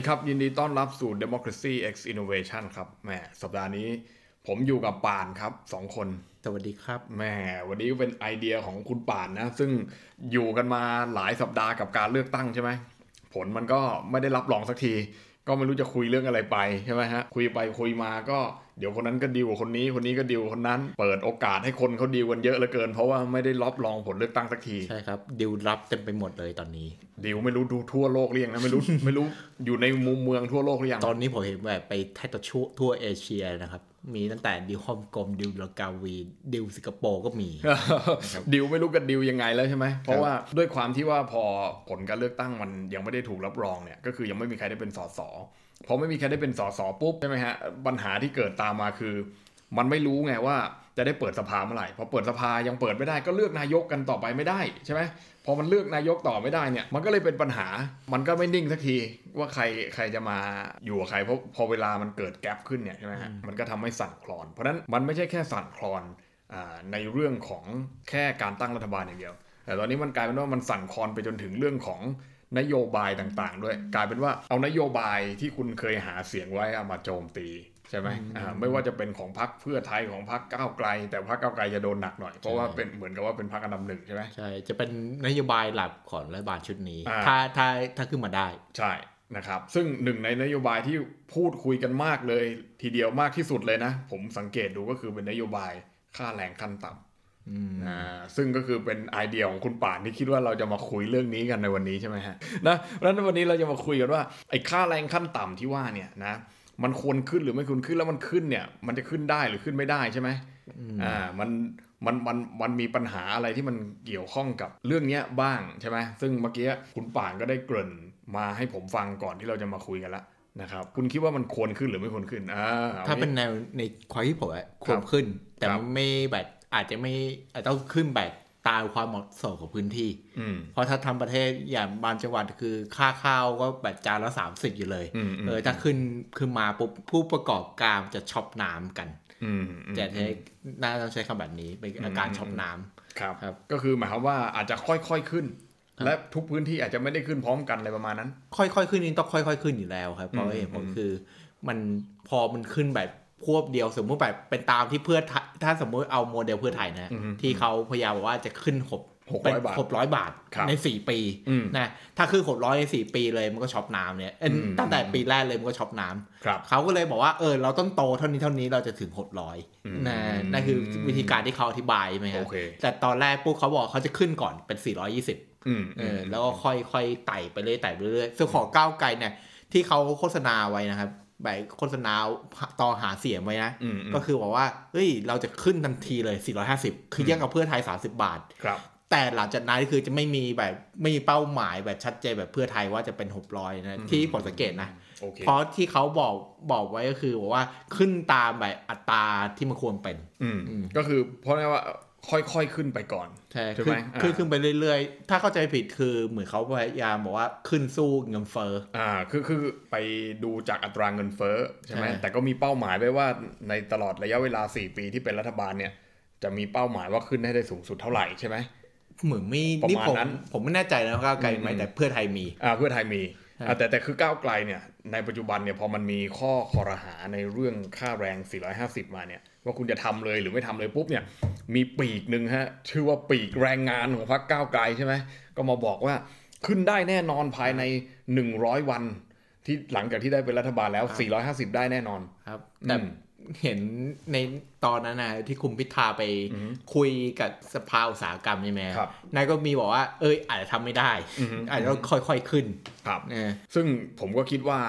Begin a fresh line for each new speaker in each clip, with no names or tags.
ดีครับ ยินดีต้อนรับสู่ Democracy X Innovation ครับแหมสัปดาห์นี้ผมอยู่กับป่านครับสองคน
สวัสดีครับ
แหมวันนี้เป็นไอเดียของคุณป่านนะ ซึ่งอยู่กันมาหลายสัปดาห์กับการเลือกตั้งใช่ไหม ผลมันก็ไม่ได้รับรองสักที ก็ไม่รู้จะคุยเรื่องอะไรไปใช่ไหมฮะ คุยไปคุยมาก็เดี๋ยวคนนั้นก็ดีลกับคนนี้คนนี้ก็ดีลกับคนนั้น เปิดโอกาสให้คนเขาดีลกันเยอะเหลือเกิน เพราะว่าไม่ได้รับรองผลเลือกตั้งสักที
ใช่ครับดิวรับเต็มไปหมดเลยตอนนี้
ดิวไม่รู้ดูทั่วโลกหรือยังนะไม่รู้ไม่รู้อยู่ในมุมเมืองทั่วโลกหรือยัง
ตอนนี้ผมเห็นแบบไปแทบจะทั่วทั่วเอเชียนะครับมีตั้งแต่ดิวฮ่องกงดิวลากาวีดิวสิงคโปร์ก็มี
ดิวไม่รู้กันดิวยังไงแล้วใช่ไหมเพราะว่าด้วยความที่ว่าพอผลการเลือกตั้งมันยังไม่ได้ถูกรับรองเนี่ยก็คือยังไม่มีใครได้เป็นสส พอไม่มีใครได้เป็นสสปุ๊บใช่ไหมฮะปัญหาที่เกิดตามมาคือ มันไม่รู้ไงว่าจะได้เปิดสภาเมื่อไหร่พอเปิดสภายังเปิดไม่ได้ก็เลือกนายกกันต่อไปไม่ได้ใช่ไหมพอมันเลือกนายกต่อไม่ได้เนี่ย มันก็เลยเป็นปัญหา มันก็ไม่นิ่งสักทีว่าใครใครจะมาอยู่กับใครเพราะพอเวลามันเกิดแกลบขึ้นเนี่ยใช่ไหมฮะมันก็ทำให้สั่นคลอน เพราะฉะนั้นมันไม่ใช่แค่สั่นคลอนอ่าในเรื่องของแค่การตั้งรัฐบาลอย่างเดียว แต่ตอนนี้มันกลายเป็นว่ามันสั่นคลอนไปจนถึงเรื่องของ นโยบายต่างๆ ด้วย กลายเป็นว่าเอานโยบายที่คุณเคยหาเสียงไว้เอามาโจมตีใช่ไหมอ่าไม่ว่าจะเป็นของพรรคเพื่อไทยของพรรคก้าวไกล แต่พรรคก้าวไกลจะโดนหนักหน่อย เพราะว่าเป็นเหมือนกับว่าเป็นพรรคอันดับหนึ่งใช่ไหม
ใช่ จะเป็นนโยบายหลักของรัฐบาลชุดนี้
อ่า
ถ้าถ้าถ้าขึ้นมาได้
ใช่นะครับซึ่งหนึ่งในนโยบายที่พูดคุยกันมากเลย ทีเดียวมากที่สุดเลยนะ ผมสังเกตดูก็คือเป็นนโยบายค่าแรงขั้นต่ำ อ่าซึ่งก็คือเป็นไอเดียของคุณป่านที่คิดว่าเราจะมาคุยเรื่องนี้กันในวันนี้ใช่ไหมฮะนะเพราะฉะนั้นวันนี้เราจะมาคุยกันว่าไอ้ค่าแรงขั้นต่ำที่ว่าเนี่ยนะมันควรขึ้นหรือไม่ควรขึ้นแล้วมันขึ้นเนี่ย มันจะขึ้นได้หรือขึ้นไม่ได้ใช่ไหมอ่ามันมันมันมันมีปัญหาอะไรที่มันเกี่ยวข้องกับเรื่องเนี้ยบ้างใช่ไหมซึ่งเมื่อกี้คุณป่านก็ได้เกริ่นมาให้ผมฟังก่อนที่เราจะมาคุยกันละนะครับคุณคิดว่ามันควรขึ้นหรือไม่ควรขึ้นอ่าอ
ถ้าเป็น
งี้
แนวในความคิดผมอะควรขึ้น แต่
ครับ
ไม่แบบ อาจจะไม่อาจจะต้องขึ้นแบบตามความเหมาะสมของพื้นที่
อืม
เพราะถ้าทำประเทศอย่างบางจังหวัดคือค่าข้าวก็แบบจานละสามสิบอยู่เลย
อืมอืม
เออถ้าขึ้นขึ้นมาปุ๊บผู้ประกอบการจะช็อปน้ำกัน
อืมอืม
จะใช้น่าจะใช้คำแบบนี้เป็นอาการช็อปน้ำ
ครับ
ครับ
ก็คือหมายความว่าอาจจะค่อยๆขึ้น และทุกพื้นที่อาจจะไม่ได้ขึ้นพร้อมกันอะไรประมาณนั้น
ค่อยๆขึ้นนี่ต้องค่อย ๆ ขึ้นอยู่แล้วครับเพราะ
อืม
เหตุผล
อืม
คือ มันพอมันขึ้นแบบ ควบเดียวสมมุติแบบเป็นตามที่เพื่อไทยถ้าสมมุติเอาโมเดลเพื่อไทยนะ
อืม
ที่เขาพยายามบอกว่าจะขึ้นหก
หกร้
เป็น
อยบาท
หกร้อยบาท
ครับ
ในสี่ปี
อืม
นะถ้าขึ้นหกร้อยในสี่ปีเลยมันก็ช็อกน้ำเนี่ยเอ้ย
อืม
ตั้งแต่ปีแรกเลยมันก็ช็อกน้ำ
ครับ
เขาก็เลยบอกว่าเออเราต้องโตเท่านี้เท่านี้เราจะถึงหกร้อย
อืม
นะนั่นคือวิธีการที่เขาอธิบายไหมครับ
โอเค
แต่ตอนแรกปุ๊บเขาบอกเขาจะขึ้นก่อนเป็น420
อืม
เออแล้วก็ค่อยค่อยไต่ไปเรื่อยไต่ไปเรื่อยส่วนของก้าวไกลเนี่ยที่เขาโฆษณาไว้นะครับ แบบโฆษณาต่อหาเสียงไว้นะ
อืมอืม
ก็คือบอกว่า เฮ้ย เราจะขึ้นทันทีเลย 450 คือเทียบกับเพื่อไทย 30 บาท
ครับ
แต่หลังจากนั้นคือจะไม่มีแบบไม่มีเป้าหมายแบบชัดเจนแบบเพื่อไทยว่าจะเป็น 600 นะ ที่ผมสังเกตนะ
โอเค
เพราะที่เขาบอกบอกไว้ก็คือบอกว่าขึ้นตามแบบอัตราที่มันควรเป็น
อืมก็คือเพราะว่า ค่อยๆขึ้นไปก่อน
ใช่
ใช่
ขึ้
ไหม
น
อ่า
ขึ้นขึ้นไปเรื่อยๆ ถ้าเข้าใจผิดคือเหมือนเขาพยายามบอกว่าขึ้นสู้เงินเฟ้อ
อ่าคือคือไปดูจากอัตราเงินเฟ้อใช่ไหม
ใช่
แต่ก็มีเป้าหมายไว้ว่าในตลอดระยะเวลา 4 ปีที่เป็นรัฐบาลเนี่ย จะมีเป้าหมายว่าขึ้นให้ได้สูงสุดเท่าไหร่ใช่ไหม
เหมือนไม่
ประ
นี่
มาณ
ผม
นั้น
ผมไม่แน่ใจนะว่าก้าวไกลไหม
อืม
แต่เพื่อไทยมี
อ่าเพื่อไทยมี
ใช่
อ่าแต่แต่คือก้าวไกลเนี่ยในปัจจุบันเนี่ยพอมันมีข้อคอรหาในเรื่องค่าแรง 450 มาเนี่ย ว่าคุณจะทำเลยหรือไม่ทำเลยปุ๊บเนี่ยมีปีกหนึ่งฮะชื่อว่าปีกแรงงานของพรรคก้าวไกลใช่ไหมก็มาบอกว่าขึ้นได้แน่นอนภายใน 100 วัน ที่หลังจากที่ได้เป็นรัฐบาลแล้ว 450 ได้แน่นอน
ครับแต่
อืม
เห็นในตอนนั้นนะที่คุณพิธาไปคุยกับสภาอุตสาหกรรมใช่ไหม
ครับ
นายก็มีบอกว่า เอ้ยอาจจะทำไม่ได้
อือฮึ
อาจจะต้องค่อย ๆขึ้น
ครับ
เออ
ซึ่งผมก็คิดว่า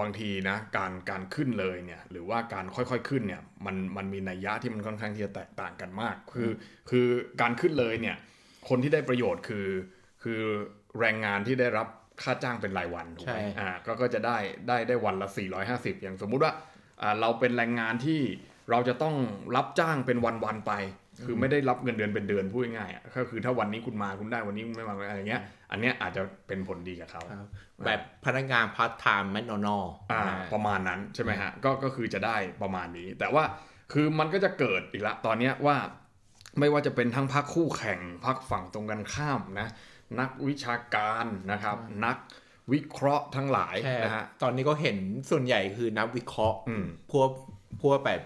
บางทีนะการการขึ้นเลยเนี่ยหรือว่าการค่อยๆขึ้นเนี่ยมันมันมีนัยยะที่มันค่อนข้างที่จะแตกต่างกันมาก คือ คือการขึ้นเลยเนี่ยคนที่ได้ประโยชน์คือ คือแรงงานที่ได้รับค่าจ้างเป็นรายวันถูกไหม
ใช่
อ่าก็ก็จะได้ได้ได้วันละ 450 อย่างสมมุติว่าอ่า เราเป็นแรงงานที่เราจะต้องรับจ้างเป็นวันๆไป คือไม่ได้รับเงินเดือนเป็นเดือนพูดง่ายๆอะก็คือถ้าวันนี้คุณมาคุณได้วันนี้คุณไม่มาอะไรเงี้ย อันเนี้ยอาจจะเป็นผลดีกับเขา
ครับแบบพนักงาน part-time McDonald
อ่าประมาณนั้นใช่ไหมฮะก็ก็คือจะได้ประมาณนี้ แต่ว่าคือมันก็จะเกิดอีกละตอนเนี้ยว่าไม่ว่าจะเป็นทั้งพักคู่แข่งพักฝั่งตรงกันข้ามนะนักวิชาการนะครับนัก วิเคราะห์ทั้งหลาย
ใช่
นะฮะ
ตอนนี้ก็เห็นส่วนใหญ่คือนักวิเคราะห์
อืม
พวกพวกแบบ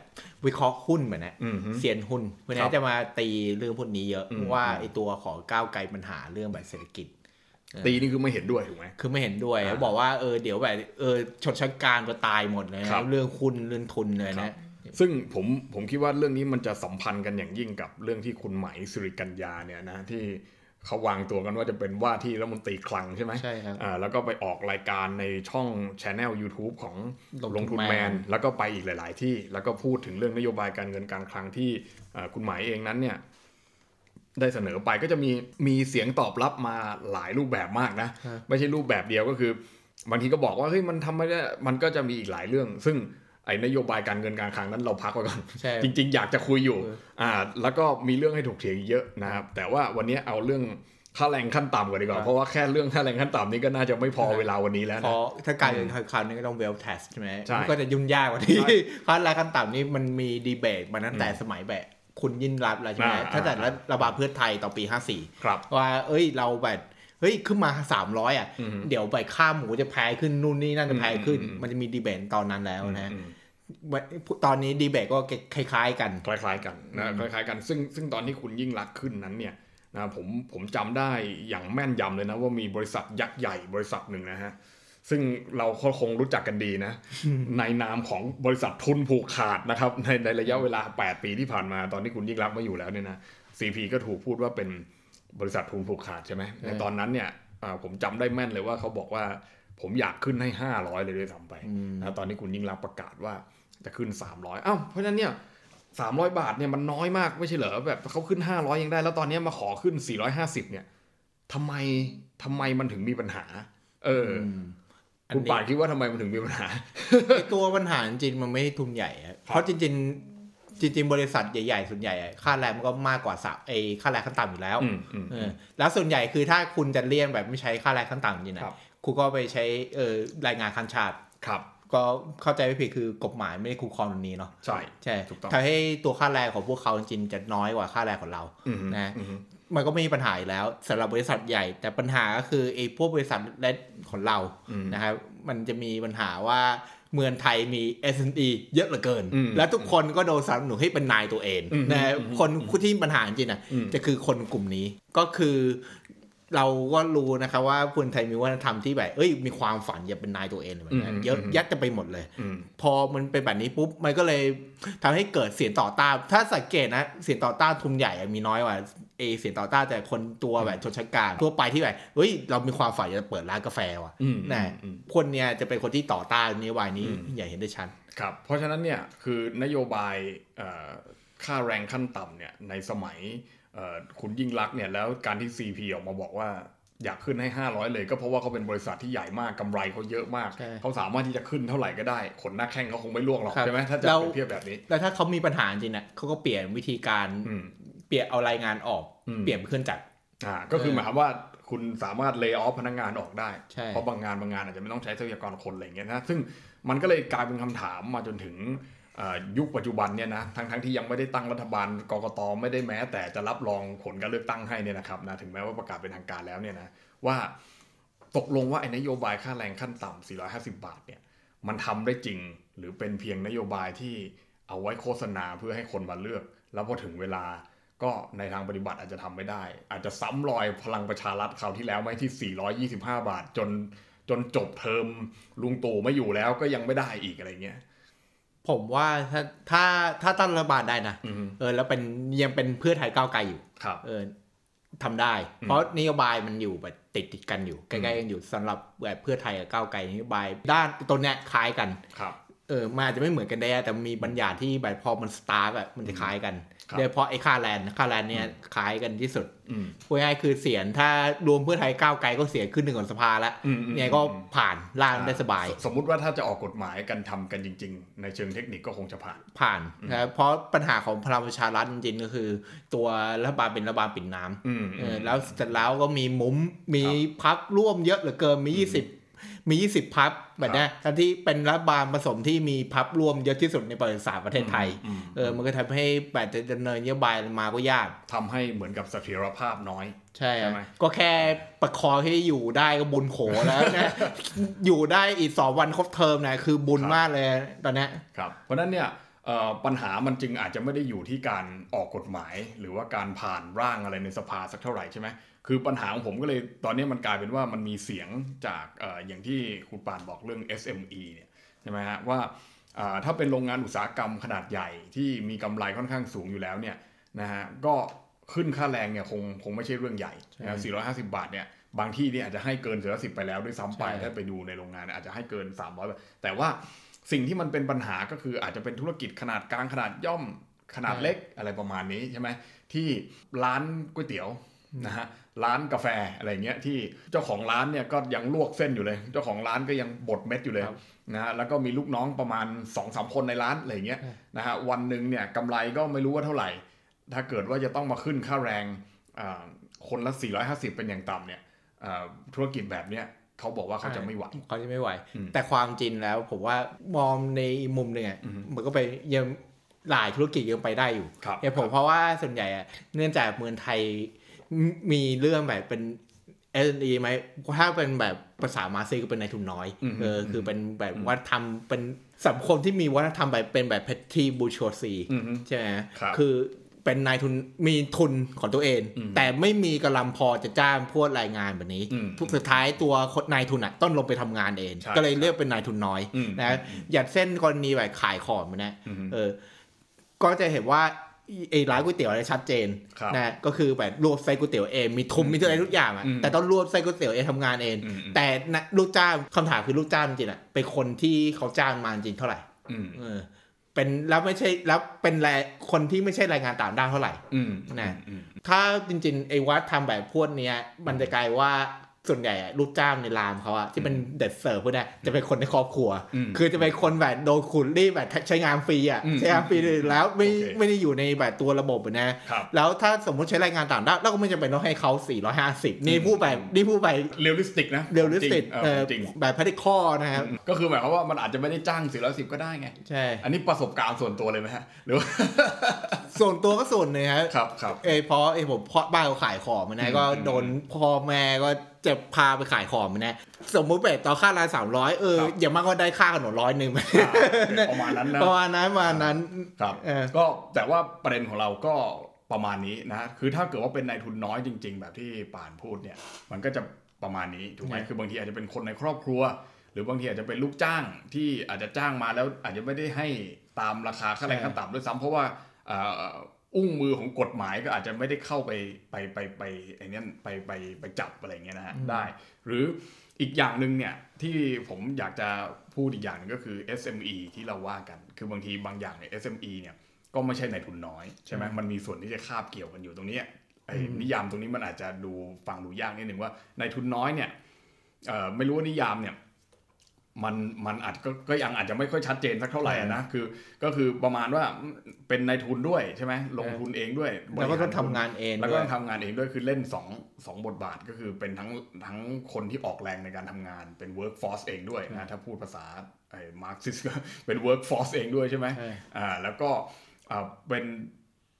วิเคราะห์หุ้นแบบเนี้ย
อืมฮึ
เซียนหุ้นวัน
ค
นี้
รับ
จะมาตีเรื่องพวกนี้เยอะ
อืม
เพราะว่าไอตัวของก้าวไกลปัญหาเรื่องแบบเศรษฐกิจ
ตีนี่คือไม่เห็นด้วยถูกไหม
คือไม่เห็นด้วย
อ่า
เขาบอกว่าเออเดี๋ยวแบบเออชนชั้นกลารก็ตายหมดเลย
ครั
นะ
บ
เรื่องหุ้นเรื่องทุนเลยนะ
ซึ่งผมผมคิดว่าเรื่องนี้มันจะสัมพันธ์กันอย่างยิ่งกับเรื่องที่คุณไหมสิริกัญญาเนี่ยนะที่ เขาวางตัวกันว่าจะเป็นว่าที่รัฐมนตรีคลังใช่ไหม
ใช่ครับ
อ่าแล้วก็ไปออกรายการในช่องช anel YouTube ของ
ล
ล
ง
ง
ทุ
ทุ
น
น
แม
แม
น
นแล้วก็ไปอีกหลาย ๆ ที่ แล้วก็พูดถึงเรื่องนโยบายการเงินการคลังที่อ่าคุณหมายเองนั้นเนี่ยได้เสนอไปก็จะมีมีเสียงตอบรับมาหลายรูปแบบมากนะ
ครับ
ไม่ใช่รูปแบบเดียวก็คือบางทีก็บอกว่าเฮ้ยมันทำไม่ได้มันก็จะมีอีกหลายเรื่อง ซึ่ง ไอ้นโยบายการเงินการคลังนั้นเราพักไว้ก่อน
ใช่
จริง ๆ อยากจะคุยอยู่
เออ
อ่าแล้วก็มีเรื่องให้ถกเถียงอีกเยอะนะครับ แต่ว่าวันนี้เอาเรื่องค่าแรงขั้นต่ำก่อนดีกว่า เพราะว่าแค่เรื่องค่าแรงขั้นต่ำนี้ก็น่าจะไม่พอเวลาวันนี้แล้ว
เพ
นะ
ราะถ้าการเงินการคลังนี่ก็ต้องเวล tax ใช่ไหม
ใช่
มันก็จะยุ่งยากกว่าที่
ใช่
ค่าแรงขั้นต่ำนี่มันมีดีเบตมาตั้งแต่สมัยแบบคุณยิ่งรักษณ์แล้วใช่ไหม
อ่า
ถ้าแต่
อ่า
ระบาดเพื่อไทยต่อปี
ครับ
54 ว่า เอ้ยเราแบบ เฮ้ยขึ้นมา300อะ
อืม
เดี๋ยวไปค่าหมูจะแพงขึ้นนู่นนี่นั่นจะแพงขึ้น
อืมอืม
มันจะมีดีเบตตอนนั้นแล้วนะ
อืม
ตอนนี้ดีเบตก็คล้าย ๆ กัน
คล้าย ๆ กันนะคล้าย ๆ กันซึ่งซึ่งตอนที่คุณยิ่งรักษณ์ขึ้นนั้นเนี่ยนะผมผมจำได้อย่างแม่นยำเลยนะว่ามีบริษัทยักษ์ใหญ่บริษัทหนึ่งนะฮะซึ่งเราก็คงรู้จักกันดีนะ ในนามของบริษัททุนผูกขาดนะครับในในระยะเวลา 8 ปีที่ผ่านมาตอนที่คุณยิ่งรักษณ์มาอยู่แล้วเนี่ยนะ CP ก็ถูกพูดว่าเป็น บริษัททุนผูกขาดใช่ไหมในตอนนั้นเนี่ยอ่าผมจำได้แม่นเลยว่าเขาบอกว่าผมอยากขึ้นให้ 500 เลยด้วยซ้ำไปนะตอนนี้คุณยิ่งรักษณ์ประกาศว่าจะขึ้น 300อ้าวเพราะฉะนั้นเนี่ยสามร้อยบาทเนี่ยมันน้อยมากไม่ใช่เหรอแบบเขาขึ้นห้าร้อยยังได้ แล้วตอนนี้มาขอขึ้นสี่ร้อยห้าสิบเนี่ยทำไมทำไมมันถึงมีปัญหา เอออ
อัน
คุณ
นี้
ป่านคิดว่าทำไมมันถึงมีปัญหา
ไอ้ตัวปัญหาจริงๆมันไม่ใช่ทุนใหญ่อะเพราะจริงๆ จริง ๆ บริษัทใหญ่ ๆ ส่วนใหญ่อะค่าแรงมันก็มากกว่าสะไอ้ค่าแรงขั้นต่ำอยู่แล้ว
อืมอืม
เออแล้วส่วนใหญ่คือถ้าคุณจะเลี่ยงแบบไม่ใช้ค่าแรงขั้นต่ำจริงนะครับคุณก็ไปใช้เออรายงานคันชาติ
ครับ
ก็เข้าใจไม่ผิดคือกฎหมายไม่ได้คุ้มครองตรงนี้เนาะ
ใช่
ใช่
ถูกต้อง
ทำให้ตัวค่าแรงของพวกเขาจริงๆจะน้อยกว่าค่าแรงของเรา
อืม
นะ
อืม
มันก็ไม่มีปัญหาอยู่แล้วสำหรับบริษัทใหญ่ แต่ปัญหาก็คือไอ้พวกบริษัทเล็กของเรา
อืม
นะครับมันจะมีปัญหาว่า เมืองไทยมี S&E เยอะเหลือเกิน
อืม
และทุกคนก็โดนสนับสนุนให้เป็นนายตัวเอง
อืม
นะ
อืม
คนที่มีปัญหาจริงๆนะ
อืม
จะคือคนกลุ่มนี้ก็คือ เราก็รู้นะครับว่าคนไทยมีวัฒนธรรมที่แบบเอ้ยมีความฝันอยากเป็นนายตัวเองแบบนี้
อืม
เยอะ
อืม
ยัดจะไปหมดเลย
อืม
พอมันเป็นแบบนี้ปุ๊บมันก็เลยทำให้เกิดเสียงต่อต้าน ถ้าสังเกตนะเสียงต่อต้านทุนใหญ่อะมีน้อยกว่าเอเสียงต่อต้านแต่คนตัวแบบชนชั้นกลางทั่วไปที่แบบเฮ้ยเรามีความฝันอยากจะเปิดร้านกาแฟว่ะ
อืม
นะ
อืม
คนเนี่ยจะเป็นคนที่ต่อต้านนโยบายนี้
อืม
ใหญ่เห็นได้ชัด
ครับ เพราะฉะนั้นเนี่ยคือนโยบายเอ่อค่าแรงขั้นต่ำเนี่ยในสมัยเอ่อ คุณยิ่งรักษณ์เนี่ยแล้วการที่ CP ออกมาบอกว่าอยากขึ้นให้ 500 เลยก็เพราะว่าเขาเป็นบริษัทที่ใหญ่มากกำไรเขาเยอะมาก
ใช่
เขาสามารถที่จะขึ้นเท่าไหร่ก็ได้ ขนหน้าแข้งเขาคงไม่ล่วงหรอก
ครับ
ใช่ไหมถ้าจะ
แล้ว
เปรียบเทียบแบบนี้
แล้วถ้าเขามีปัญหาจริงๆนะเขาก็เปลี่ยนวิธีการ
อืม
เปลี่ยนเอารายงานออก
อืม
เปลี่ยนเป็นเครื่องจักร
อ่าก็คือ
เออ
หมายความว่าคุณสามารถเลิกออฟพนักงานออกได้
ใช่
เพราะบางงานบางงานอาจจะไม่ต้องใช้ทรัพยากรคนอะไรอย่างเงี้ยนะซึ่งมันก็เลยกลายเป็นคำถามมาจนถึงเอ่อ ยุคปัจจุบันเนี่ยนะทั้งทั้งที่ยังไม่ได้ตั้งรัฐบาลกกตไม่ได้แม้ แต่จะรับรองผลการเลือกตั้งให้เนี่ยนะครับนะถึงแม้ว่าประกาศเป็นทางการแล้วเนี่ยนะว่าตกลงว่าไอ้นโยบายค่าแรงขั้นต่ำ450 บาทเนี่ยมันทำได้จริงหรือเป็นเพียงนโยบายที่เอาไว้โฆษณาเพื่อให้คนมาเลือก แล้วพอถึงเวลาก็ในทางปฏิบัติอาจจะทำไม่ได้ อาจจะซ้ำรอยพลังประชารัฐคราวที่แล้วไหมที่ 425 บาทจนจนจบเทอมลุงตู่ไม่อยู่แล้วก็ยังไม่ได้อีกอะไรเงี้ย
ผมว่าถ้าถ้าถ้าตั้งรัฐบาลได้นะ
อืม
เออ แล้วเป็นยังเป็นเพื่อไทยก้าวไกลอยู่
ครับ
เออทำได้
อืม
เพราะนโยบายมันอยู่แบบติดติดๆกันอยู่ใกล้ๆกันอยู่สำหรับแบบเพื่อไทยกับก้าวไกลนโยบายด้านตัวเนี้ยคล้ายกัน
ครับ
เออมันอาจจะไม่เหมือนกันได้แต่มีบางอย่างที่แบบพอมันสตาร์ทอะมันจะคล้ายกัน
ครับ
โดยเฉพาะไอ้ค่าแลนค่าแลนเนี่ยคล้ายกันที่สุด
อืม
พูดง่ายๆคือเสียงถ้ารวมเพื่อไทยก้าวไกลก็เสียงขึ้นหนึ่งของสภาแล้ว
อืมอืม
เนี่ยก็
อืม
ผ่านร่างได้สบาย
สสมมุติว่าถ้าจะออกกฎหมายกันทำกันจริง ๆ ในเชิงเทคนิคก็คงจะผ่าน
ผ่านนะครับเพราะปัญหาของพลังประชารัฐจริงๆก็คือ ตัวรัฐบาลเป็นรัฐบาลปิ่นน้ำ
อืม
เออแล้วเสร็จแล้วก็มีมุ้มมี
ครับ
พักร่วมเยอะเหลือเกินมี
อืม
ยี่สิบ มี 20 พับแบบเนี้ยทั้งที่เป็นรัฐบาลผสมที่มีพับรวมเยอะที่สุดในประวัติศาสตร์ประเทศไทย
อืม
เออ มันก็ทำให้แบบจะดำเนินนโยบายมาก็ยาก
ทำให้เหมือนกับเสถียรภาพน้อย
ใช่
ใช่ไหม
ก็แค่ประคองให้อยู่ได้ก็บุญโขแล้วนะ อยู่ได้อีกสองวันครบเทอมนะคือบุญมากเลยตอนเนี้ย
ครับ เพราะฉะนั้นเนี่ยเอ่อ ปัญหามันจึงอาจจะไม่ได้อยู่ที่การออกกฎหมาย หรือว่าการผ่านร่างอะไรในสภาสักเท่าไหร่ใช่ไหมคือปัญหาของผมก็เลยตอนนี้มันกลายเป็นว่ามันมีเสียงจากเอออย่างที่คุณปานบอกเรื่อง SME เนี่ยใช่ไหมฮะว่าอ่าถ้าเป็นโรงงานอุตสาหกรรมขนาดใหญ่ที่มีกำไรค่อนข้างสูงอยู่แล้วเนี่ยนะฮะก็ขึ้นค่าแรงเนี่ยคงคงไม่ใช่เรื่องใหญ่นะ450 บาทเนี่ยบางที่เนี่ยอาจจะให้เกิน410ไปแล้วด้วยซ้ำไป
ใช่
ถ้าไปดูในโรงงานเนี่ยอาจจะให้เกิน 300บาทแต่ว่า สิ่งที่มันเป็นปัญหาก็คืออาจจะเป็นธุรกิจขนาดกลางขนาดย่อมขนาดเล็กอะไรประมาณนี้ใช่ไหมที่ร้านก๋วยเตี๋ยวนะฮะร้านกาแฟอะไรเงี้ยที่เจ้าของร้านเนี่ยก็ยังลวกเส้นอยู่เลย เจ้าของร้านก็ยังบดเม็ดอยู่เลย
ครับ
นะฮะแล้วก็มีลูกน้องประมาณ2อสามคนในร้านอะไรเงี้ยนะฮะวันหนึ่งเนี่ยกำไรก็ไม่รู้ว่าเท่าไหร่ ถ้าเกิดว่าจะต้องมาขึ้นค่าแรงอ่าคนละ 450 เป็นอย่างต่ำเนี่ยอ่าธุรกิจแบบเนี้ย เขาบอกว่าเขาจะไม่ไหว
เขาจะไม่ไหว
อืม
แต่ความจริงแล้วผมว่ามองในอีกมุมหนึ่งอะ
อือฮึ
มันก็ไปยังหลายธุรกิจยังไปได้อยู่
ครับ
เหตุผลเพราะว่าส่วนใหญ่อะเนื่องจากเมืองไทยมมีเรื่องแบบเป็น s อ e ไหมถ้าเป็นแบบภาษามาซีก็เป็นนายทุนน้อย
อืม
เออคือเป็นแบบ
อืม
วัฒนธรรมเป็นสังคมที่มีวัฒนธรรมแบบเป็นแบบเพชทีบูช o ซี
อือฮึ
ใช่ไหม
ครับ
คือ เป็นนายทุนมีทุนของตัวเอง
อืม
แต่ไม่มีกำลังพอจะจ้างพวกรายงานแบบนี้
อืม
สุดท้ายตัวคนนายทุนอะต้องลงไปทำงานเอง
ใช่
ก็เลยเรียกเป็นนายทุนน้อย
อืม
นะอย่างเส้นกรณีแบบขายของมันนะ
อือฮึ
เออ ก็จะเห็นว่าไอ้ร้านก๋วยเตี๋ยวอะไรชัดเจน
ครับ
นะก็คือแบบรวบไส้ก๋วยเตี๋ยวเองมีทุนมีอะไรทุกอย่างอะ
อืม
แต่ต้องรวบไส้ก๋วยเตี๋ยวเองทำงานเอง
อืมอืม
แต่นะลูกจ้างคำถามคือลูกจ้างจริงๆอะเป็นคนที่เขาจ้างมาจริงเท่าไหร่
อืม
เออเป็นแล้วไม่ใช่แล้วเป็นแรคนที่ไม่ใช่แรงงานต่างด้าวเท่าไหร่
อืม
นะ
อืม
ถ้าจริงๆไอ้วัดทำแบบพวกเนี้ยมันจะกลายว่า ส่วนใหญ่อะลูกจ้างในร้านเขาอะที่เป็นเด็ดเสิร์ฟพวกเนี้ยจะเป็นคนในครอบครัว
อืม
คือจะเป็นคนแบบโดนขุนรีดแบบใช้งานฟรีอะ
อืม
ใช้งานฟรีเลยแล้วไม่
โอเค
ไม่ได้อยู่ในแบบตัวระบบอะนะ
ครับ
แล้วถ้าสมมติใช้แรงงานต่างด้าวเราก็ไม่จำเป็นต้องให้เขา 450 นี่พูดแบบนี่พูดแบบ
เรียลลิสติกนะ
เรียลลิสติก
เออจริง
แบบพัฒข้อนะครับ
ก็คือหมายความว่ามันอาจจะไม่ได้จ้างสี่ร้อยสิบก็ได้ไง
ใช่
อันนี้ประสบการณ์ส่วนตัวเลยไหมฮะหรือว่า
ส่วนตัวก็ส่วนหนึ่งครับ
ครับครับ
เอยเพราะเอยผมพ่อบ้านเขาขายของมัน
อื
นะ
ม
ก็
อืม
โดนพ่อแม่ก็ จะพาไปขายของมันนะสมมุติแบบต่อค่าร้านสามร้อยเออ
ครับ
อย่างมากก็ได้ค่าขนมร้อยหนึ่ง
อ่าประมาณนั้นนะ
ประมาณนั้นประมาณนั้น
ครับ
เออ
ก็แต่ว่าประเด็นของเราก็ประมาณนี้นะคือถ้าเกิดว่าเป็นนายทุนน้อยจริง ๆ แบบที่ป่านพูดเนี่ย มันก็จะประมาณนี้ถูกไหม
ใช่
คือบางทีอาจจะเป็นคนในครอบครัว หรือบางทีอาจจะเป็นลูกจ้างที่อาจจะจ้างมาแล้วอาจจะไม่ได้ให้ตามราคาค่าแรงขั้นต่ำด้วยซ้ำเพราะว่าเอ่ออุ้งมือของกฎหมายก็อาจจะไม่ได้เข้าไปไปไปไปไอ้นี่ไปไปไปจับอะไรเงี้ยนะฮะได้ หรืออีกอย่างหนึ่งเนี่ยที่ผมอยากจะพูดอีกอย่างหนึงก็คือ SME ที่เราว่ากัน คือบางทีบางอย่างเนี่ย SME เนี่ยก็ไม่ใช่ในทุนน้อยใช่ไหมมันมีส่วนที่จะคาบเกี่ยวกันอยู่ตรงเนี้ยไอ้นิยามตรงนี้มันอาจจะดูฟังดูยากนิดหนึ่งว่าในทุนน้อยเนี่ยเอ่อไม่รู้ว่านิยามเนี่ย มันมันอาจก็ก็ยังอาจจะไม่ค่อยชัดเจนสักเท่าไหร่อะนะคือก็คือประมาณว่าเป็นนายทุนด้วยใช่ไหมลงทุนเองด้วย
แล้วก็ต้อง
บริหาร
ทำงานเอง
แล้ว
ด้
ก็
วย
ต้องทำงานเองด้วยคือเล่น2งบทบาทก็คือเป็นทั้งทั้งคนที่ออกแรงในการทำงานเป็น workforce เองด้วยนะถ้าพูดภาษาไอ้มาร์กซิสก็เป็น workforce เองด้วยใช่ไหม
ใช่
อ่าแล้วก็อ่าเป็น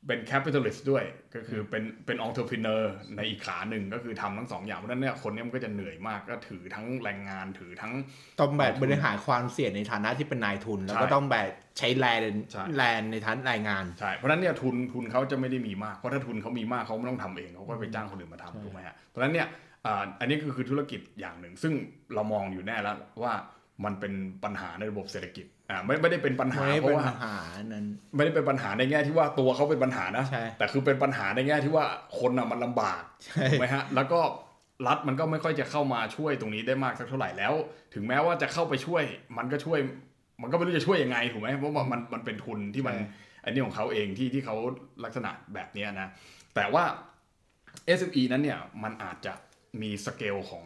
เป็น capitalist ด้วยก็คือเป็นเป็น entrepreneur ในอีกขาหนึ่งก็คือทำทั้งสองอย่างเพราะฉะนั้นเนี่ยคนเนี้มันก็จะเหนื่อยมากก็ถือทั้งแรงงานถือทั้ง
ต้องแบบบริหารความเสี่ยงในฐานะที่เป็นนายทุน แล้วก็
ใช่
ต้องแบบใช้แรง
ใช่
แรงในฐานรายงาน
ใช่เพราะฉะนั้นเนี่ยทุนทุนเขาจะไม่ได้มีมาก เพราะถ้าทุนเขามีมากเขาไม่ต้องทำเองเขาก็ไปจ้างคนอื่นมาทำถูกไหมฮะเพราะฉะนั้นเนี่ยอ่าอันนี้ก็คือธุรกิจอย่างหนึ่ง ซึ่งเรามองอยู่แน่แล้วว่า มันเป็นปัญหาในระบบเศรษฐกิจอ่าไม่ไม่ได้เป็นปัญหา
ไม่ได้
เพ
เป็น
ราะว่า
ปัญหานั้น
ไม่ได้เป็นปัญหาในแง่ที่ว่าตัวเขาเป็นปัญหานะ
ใช่
แต่คือเป็นปัญหาในแง่ที่ว่าคนอะมันลำบาก
ใช่
ถูกไหมฮะแล้วก็รัฐมันก็ไม่ค่อยจะเข้ามาช่วยตรงนี้ได้มากสักเท่าไหร่แล้ว ถึงแม้ว่าจะเข้าไปช่วย มันก็ช่วย มันก็ไม่รู้จะช่วยยังไงถูกไหมเพราะว่ามันมันเป็นทุนที่มัน
ใช่
อันนี้ของเขาเองที่ที่เขาลักษณะแบบเนี้ยนะแต่ว่า SME นั้นเนี่ยมันอาจจะมีสเกลของ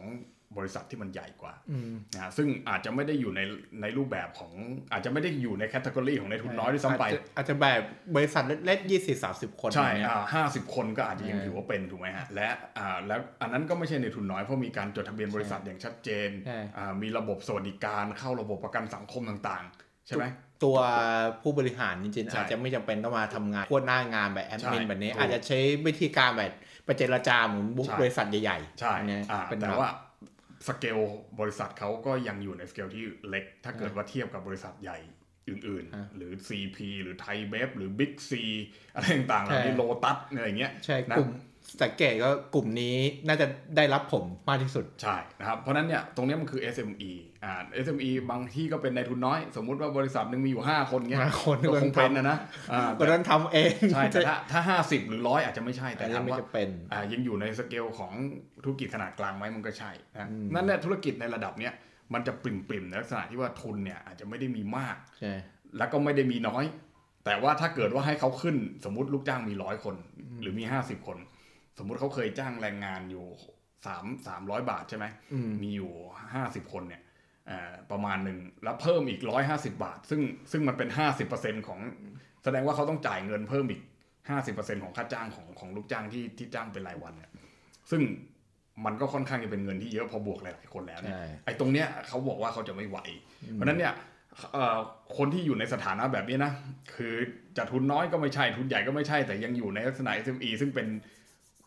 บริษัทที่มันใหญ่กว่า
อืม
นะฮะซึ่งอาจจะไม่ได้อยู่ในในรูปแบบของอาจจะไม่ได้อยู่ในแคตตากรีของในทุนน้อยด้วยซ้ำไป
อาจจะอาจจะแบบบริษัทเล็กๆยี่สิบสามสิบคน
ใช่
อย่างเงี้ย
ห้าสิบคนก็อาจจะยัง
เออ
ถือว่าเป็นถูกไหมฮะและอ่าแล้วอันนั้นก็ไม่ใช่ในทุนน้อยเพราะมีการจดทะเบียนบริษัทอย่างชัดเจน
ใช่
อ่ามีระบบสวัสดิการเข้าระบบประกันสังคมต่างๆ ใช่ไหม
ตัวผู้บริหารจริงๆ
ใช่
อาจจะไม่จำเป็นต้องมาทำงานพวดหน้างานแบบแอดมิน
ใช่
แบบนี้
ถูก
อาจจะใช้วิธีการแบบไปเจรจาเหมือนบุ๊ก
ใช่
บริษัทใหญ่ๆ
ใช่
อันเนี้ย
อ่า
เป็น
แต่
แบบ
ว่า สเกลบริษัทเขาก็ยังอยู่ในสเกลที่เล็ก ถ้าเกิดว่าเทียบกับบริษัทใหญ่อื่น
อ่า
ๆหรือ CP หรือไทยเบฟหรือ Big C อะไรต่างๆเหล่านี้
ใช่
โลตัสอะไรอย่างเงี้ย
ใช่
นะ
กลุ่ม สังเกตก็กลุ่มนี้น่าจะได้รับผมมากที่สุด
ใช่นะครับ เพราะฉะนั้นเนี่ยตรงเนี้ยมันคือ SME อ่า SME บางที่ก็เป็นในทุนน้อย สมมุติว่าบริษัทหนึ่งมีอยู่ 5 คนเงี้ย
ห้าคน
ก็คงเป็นนะนะอ่า
ก็นั้นทำเอง
ใช่แต่ถ้าถ้าห้าสิบหรือร้อยอาจจะไม่ใช่แต่
แต่ยั
ถางม
ไม่
ว่า
จะเป็น
อ่ายังอยู่ในสเกลของธุรกิจขนาดกลางไหมมันก็ใช่นะ
อืม
นั่นเนี่ยธุรกิจในระดับเนี้ยมันจะปริ่มปริมๆในลักษณะที่ว่าทุนเนี่ยอาจจะไม่ได้มีมาก
ใช่
แล้วก็ไม่ได้มีน้อย แต่ว่าถ้าเกิดว่าให้เขาขึ้นสมมุติลูกจ้างมีร้อยคน หรือมีห้าสิบคน สมมุติเขาเคยจ้างแรงงานอยู่สามสามร้อยบาทใช่ไหม
อืม
มีอยู่ห้าสิบคนเนี่ยอ่าประมาณหนึ่งแล้วเพิ่มอีกร้อยห้าสิบาท ซึ่งซึ่งมันเป็นห้าสิบเปอร์เซ็นของ แสดงว่าเขาต้องจ่ายเงินเพิ่มอีกห้าสิบเปอร์เซ็นของค่าจ้างของของลูกจ้างที่ที่จ้างเป็นรายวันเนี่ยซึ่งมันก็ค่อนข้างจะเป็นเงินที่เยอะพอบวกหลายๆคนแล้วเนี่ย
ใช่
ไอ้ตรงเนี้ยเขาบอกว่าเขาจะไม่ไหว เพราะฉะนั้นเนี่ยเอ่อคนที่อยู่ในสถานะแบบนี้นะ คือจะทุนน้อยก็ไม่ใช่ทุนใหญ่ก็ไม่ใช่แต่ยังอยู่ในลักษณะ SME ซึ่งเป็น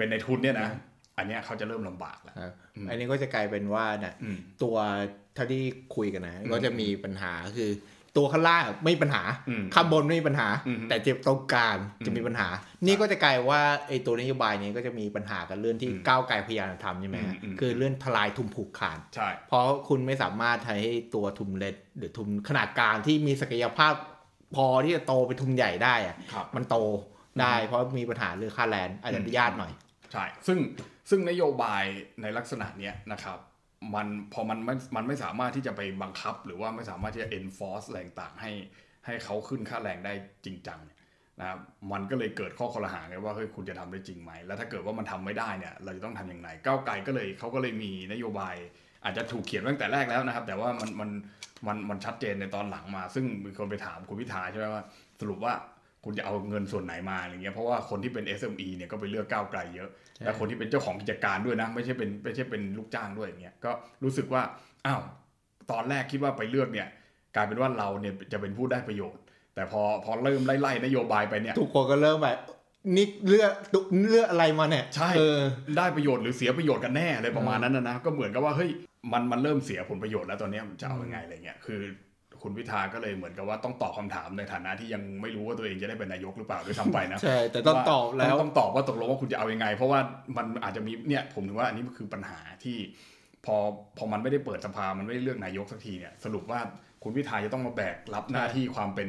เป็นในทุนเนี่ยนะอันเนี้ยเขาจะเริ่มลำบากแล้ว
ครับ
อืม
อันนี้ก็จะกลายเป็นว่าเนี่ย
อืม
ตัวเท่าที่คุยกันนะ
อืม
ก็จะมีปัญหาคือ ตัวข้างล่างไม่มีปัญหา
อืม
ข้างบนไม่มีปัญหา
อืม
แต่เจ็บตรงกลางจะมี
อืม
ปัญหา นี่ก็จะกลายว่าไอ้ตัวนโยบายนี้ก็จะมีปัญหากันเรื่องที่
อืม
ก้าวไกลพยายามทำใช่ไหมฮะ
อืมอืม
คือเรื่องทลายทุนผูกขาด
ใช่
เพราะคุณไม่สามารถทำให้ตัวทุนเล็กหรือทุนขนาดกลางที่มีศักยภาพพอที่จะโตเป็นทุนใหญ่ได้อะ
ครับ
มันโตได้เพราะมีปัญหาเรื่องค่าแรงอาจจะยากหน่อย
ใช่ซึ่งซึ่งนโยบายในลักษณะเนี้ยนะครับมันพอมันไม่มันไม่สามารถที่จะไปบังคับ หรือว่าไม่สามารถที่จะ enforce อะไรต่างให้ ให้เขาขึ้นค่าแรงได้จริงจังนะครับมันก็เลยเกิดข้อคอรหาไงว่าเฮ้ยคุณจะทำได้จริงไหม แล้วถ้าเกิดว่ามันทำไม่ได้เนี่ยเราจะต้องทำยังไงก้าวไกลก็เลยเขาก็เลยมีนโยบาย อาจจะถูกเขียนตั้งแต่แรกแล้วนะครับ แต่ว่ามันมันมันมันชัดเจนในตอนหลังมา ซึ่งมีคนไปถามคุณพิธาใช่ไหมว่าสรุปว่าคุณจะเอาเงินส่วนไหนมาอะไรเงี้ยเพราะว่าคนที่เป็น SME เนี่ยก็ไปเลือกก้าวไกลเยอะ และคนที่เป็นเจ้าของกิจการด้วยนะ ไม่ใช่เป็นไม่ใช่เป็นลูกจ้างด้วยอย่างเงี้ยก็รู้สึกว่าอ้าวตอนแรกคิดว่าไปเลือกเนี่ย กลายเป็นว่าเราเนี่ยจะเป็นผู้ได้ประโยชน์ แต่พอพอเริ่มไล่ๆนโยบายไปเนี่ย
ทุกคนก็เริ่มแบบนี่เลือกเลือกอะไรมาเนี่ย
ใช่
เออ
ได้ประโยชน์หรือเสียประโยชน์กันแน่อะไรประมาณนั้นนะนะก็เหมือนกับว่าเฮ้ยมันมันเริ่มเสียผลประโยชน์แล้วตอนเนี้ยมันจะเอายังไงอะไรเงี้ยคือ คุณพิธาก็เลยเหมือนกับว่าต้องตอบคำถามในฐานะที่ยังไม่รู้ว่าตัวเองจะได้เป็นนายกหรือเปล่าด้วยซ้ำไปนะ
ใช่แต่ต้องตอบแล้ว
ต้องต้องตอบว่าตกลงว่าคุณจะเอายังไง เพราะว่ามันอาจจะมีเนี่ยผมถึงว่าอันนี้คือปัญหาที่ พอพอมันไม่ได้เปิดสภามันไม่ได้เลือกนายกสักทีเนี่ยสรุปว่าคุณพิธาจะต้องมาแบกรับหน้าที่ความเป็น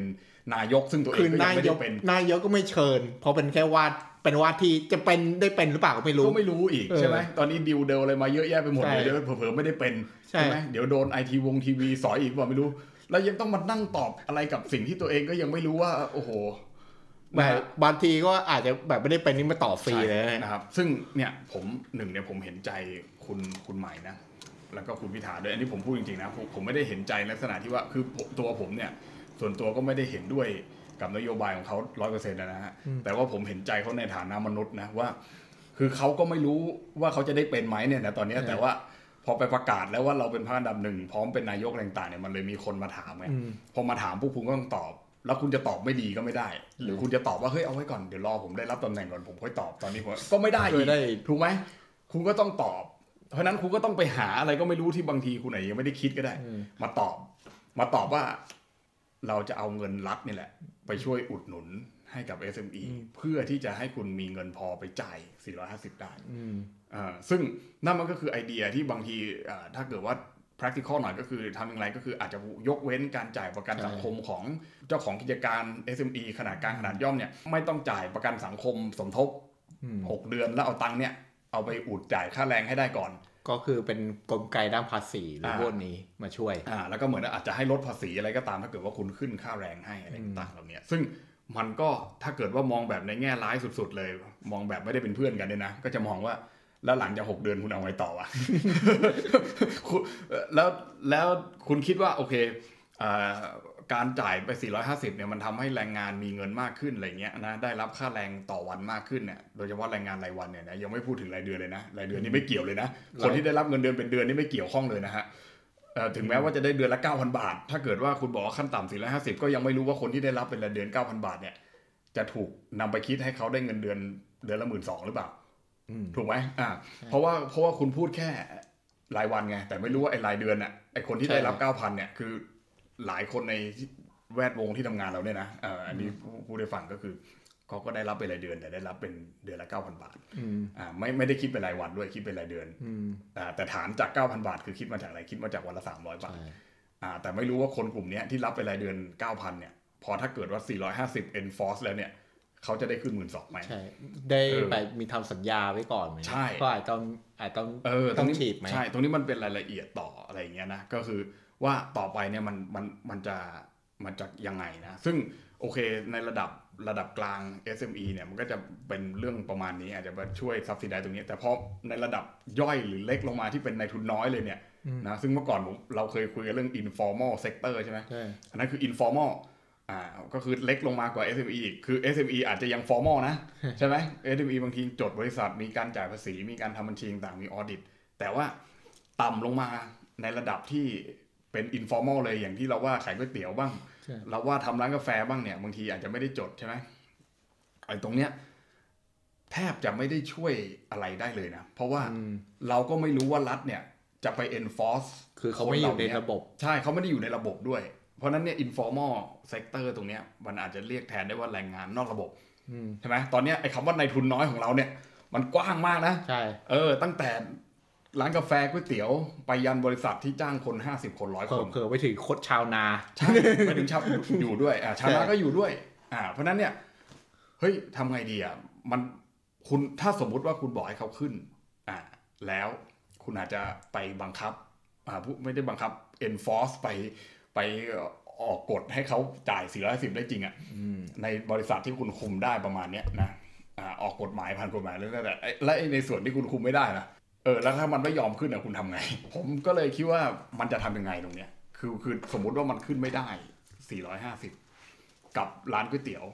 นายกซึ่งตัวเอ
คือง
ก็ยั
นาง
ไม่
ย
ได้
ก
เป็น
นายกก็ไม่เชิญ เพราะเป็นแค่วาดเป็นวาดที่จะเป็นได้เป็นหรือเปล่าก็ไม่รู้
ก็ไม่รู้อีก
เออ
ใช่ไหมตอนนี้ดิวเดลอะไรมาเยอะแยะไปหมดเลย
ใช่
เดี๋ยวเผลอๆไม่ได้เป็น
ใช่
ไหมเดี๋ยวโดนไอทีวงทีวีสอยอีกว่าไม่รู้ แล้วยังต้องมานั่งตอบอะไรกับสิ่งที่ตัวเองก็ยังไม่รู้ว่า โอ้โห
แบบบางทีก็อาจจะแบบไม่ได้เป็นนี่มาต่อฟรีเลย
ใช่นะครับ ซึ่งเนี่ยผมหนึ่งเนี่ยผมเห็นใจคุณคุณใหม่นะแล้วก็คุณพิธาด้วยอันนี้ผมพูดจริงๆนะผมผมไม่ได้เห็นใจลักษณะที่ว่าคือผมตัวผมเนี่ย ส่วนตัวก็ไม่ได้เห็นด้วยกับนโยบายของเขาร้อยเปอร์เซ็นต์นะฮะแต่ว่าผมเห็นใจเขาในฐานะมนุษย์นะว่า คือเขาก็ไม่รู้ว่าเขาจะได้เป็นไหมเนี่ยนะตอนเนี้ย
ใช่
แต่ว่า พอไปประกาศแล้วว่าเราเป็นพรรคอันดับหนึ่งพร้อมเป็นนายกอะไรต่างๆเนี่ยมันเลยมีคนมาถามไง
อืม
พอมาถามพวกคุณก็ต้องตอบ แล้วคุณจะตอบไม่ดีก็ไม่ได้ หรือคุณจะตอบว่าเฮ้ยเอาไว้ก่อนเดี๋ยวรอผมได้รับตำแหน่งก่อนผมค่อยตอบตอนนี้ผมก็ไม่ได้
ช่
อี
วย
ก
ได้
ถูกไหมคุณก็ต้องตอบ เพราะฉะนั้นคุณก็ต้องไปหาอะไรก็ไม่รู้ที่บางทีคุณไหนยังไม่ได้คิดก็ได้
อืม
มาตอบ มาตอบว่า เราจะเอาเงินรัฐนี่แหละ ไปช่วยอุดหนุนให้กับ SME เพื่อที่จะให้คุณมีเงินพอไปจ่าย 450 ได้
อืม
อ่า ซึ่งนั่นมันก็คือไอเดียที่บางทีอ่าถ้าเกิดว่า practical หน่อยก็คือทำอย่างไรก็คืออาจจะยกเว้นการจ่ายประกัน
ใช่
สังคมของเจ้าของกิจการ SME ขนาดกลางขนาดย่อมเนี่ยไม่ต้องจ่ายประกันสังคมสมทบ
อืม
6เดือนแล้วเอาตังค์เนี่ยเอาไปอุดจ่ายค่าแรงให้ได้ก่อน
ก็คือเป็นกลไกด้านภาษีหรือ
อ่า
พวกนี้มาช่วย
อ่าแล้วก็เหมือนอาจจะให้ลดภาษีอะไรก็ตามถ้าเกิดว่าคุณขึ้นค่าแรงให้อะไรต่างๆเหล่านี้ซึ่งมันก็ถ้าเกิดว่ามองแบบในแง่ร้ายสุด ๆ เลย มองแบบไม่ได้เป็นเพื่อนกันเนี่ยนะ ก็จะมองว่า แล้วหลังจากหกเดือนคุณเอาไงต่อวะคุณแล้วแล้วคุณคิดว่าโอเคอ่าการจ่ายไป 450 เนี่ยมันทำให้แรงงานมีเงินมากขึ้นอะไรเงี้ยนะได้รับค่าแรงต่อวันมากขึ้นเนี่ยโดยเฉพาะแรงงานรายวันเนี่ยนะยังไม่พูดถึงรายเดือนเลยนะรายเดือนนี่ไม่เกี่ยวเลยนะ คนที่ได้รับเงินเดือนเป็นเดือนนี่ไม่เกี่ยวข้องเลยนะฮะเอ่อถึงแม้ว่าจะได้เดือนละ 9,000 บาท ถ้าเกิดว่าคุณบอกว่าขั้นต่ำ450 ก็ยังไม่รู้ว่าคนที่ได้รับเป็นรายเดือน 9,000 บาทเนี่ยจะถูกนำไปคิดให้เขาได้เงินเดือนเดือนละหมื่นสองหรือเปล่า
อืม
ถูกไหมอ่า เพราะว่าเพราะว่าคุณพูดแค่รายวันไง แต่ไม่รู้ว่าไอ้รายเดือนน่ะไอ้คนที่ได้รับ
ใช่
เก้าพันเนี่ยคือหลายคนในแวดวงที่ทำงานเราเนี่ยนะเอ่ออันนี้ผู้ผู้ได้ฟังก็คือเขาก็ได้รับเป็นรายเดือน แต่ได้รับเป็นเดือนละเก้าพันบาท
อืม
อ่าไม่ไม่ได้คิดเป็นรายวันด้วยคิดเป็นรายเดือน
อืม
อ่าแต่ฐานจากเก้าพันบาท คือคิดมาจากอะไรคิดมาจากวันละสามร้อยบาท
ใช่
อ่าแต่ไม่รู้ว่าคนกลุ่มเนี้ยที่รับเป็นรายเดือนเก้าพันเนี่ย พอถ้าเกิดว่า450 enforce แล้วเนี่ย เขาจะได้ขึ้นหมื่นสองไหม
ใช่ได้
เออ
ไปมีทำสัญญาไว้ก่อนไหม
ใช่
ก็อาจต้องอาจต้อง
เออตร
ต้องง
นี้
ฉีดไหม
ใช่ ตรงนี้มันเป็นรายละเอียดต่ออะไรอย่างเงี้ยนะก็คือว่าต่อไปเนี่ยมันมันมันจะมันจะยังไงนะ ซึ่งโอเคในระดับระดับกลาง SME เนี่ยมันก็จะเป็นเรื่องประมาณนี้อาจจะมาช่วยซับซิไดตรงนี้ แต่พอในระดับย่อยหรือเล็กลงมาที่เป็นในทุนน้อยเลยเนี่ยนะซึ่งเมื่อก่อนผมเราเคยคุยกันเรื่อง informal sector ใช่ไหม
ใช่
อันนั้นคือ informal อ่าก็คือเล็กลงมากว่า SME อีกคือ SME อาจจะยัง formal นะ ใช่ไหม SME บางทีจดบริษัทมีการจ่ายภาษี มีการทำบัญชีต่างๆมีออดิตแต่ว่าต่ำลงมาในระดับที่เป็น informal เลยอย่างที่เราว่าขายก๋วยเตี๋ยวบ้าง
ใช่
เราว่าทำร้านกาแฟบ้างเนี่ย บางทีอาจจะไม่ได้จดใช่ไหมไอ้ตรงเนี้ยแทบจะไม่ได้ช่วยอะไรได้เลยนะ เพราะว่า
อืม
เราก็ไม่รู้ว่ารัฐเนี่ยจะไป enforce
คือเขาไม่อยู่ใน
คเหล่
ระบบ
ใช่เขาไม่ได้อยู่ในระบบด้วยเพ ราะฉะนั้นเนี่ย informal sector ตรงเนี้ยมันอาจจะเรียกแทนได้ว่าแรงงานนอกระบบ
อืม
ใช่ไหมตอนเนี้ยไอ้คำว่าในทุนน้อยของเราเนี่ย มันกว้างมากนะ
ใช่
เออ ตั้งแต่ร้านกาแฟก๋วยเตี๋ยวไปยันบริษัทที่จ้างคน 50 คนร้อย
เผื่
ค
อนเผื่อไปถึงโคดชาวนา
ใช่ไปถึงชาวอยู่ด้วยอ่าชาวนาก็อยู่ด้วย อ่า เพราะฉะนั้นเนี่ยเฮ้ยทำไงดีอะมันคุณถ้าสมมุติว่าคุณบอกให้เขาขึ้น อ่า แล้วคุณอาจจะไปบังคับ อ่าผู้ไม่ได้บังคับ enforce ไป ไปออกกฎให้เขาจ่าย410ได้จริงอะ
อืม
ในบริษัทที่คุณคุมได้ประมาณเนี้ยนะอ่าออกกฎหมายผ่านกฎหมายแล้วแต่ไอ้และไอ้ในส่วนที่คุณคุมไม่ได้นะเออแล้วถ้ามันไม่ยอมขึ้นอะคุณทำไง ผมก็เลยคิดว่ามันจะทำยังไงตรงเนี้ย คือคือสมมุติว่ามันขึ้นไม่ได้ 450 กับร้านก๋วยเตี๋ยว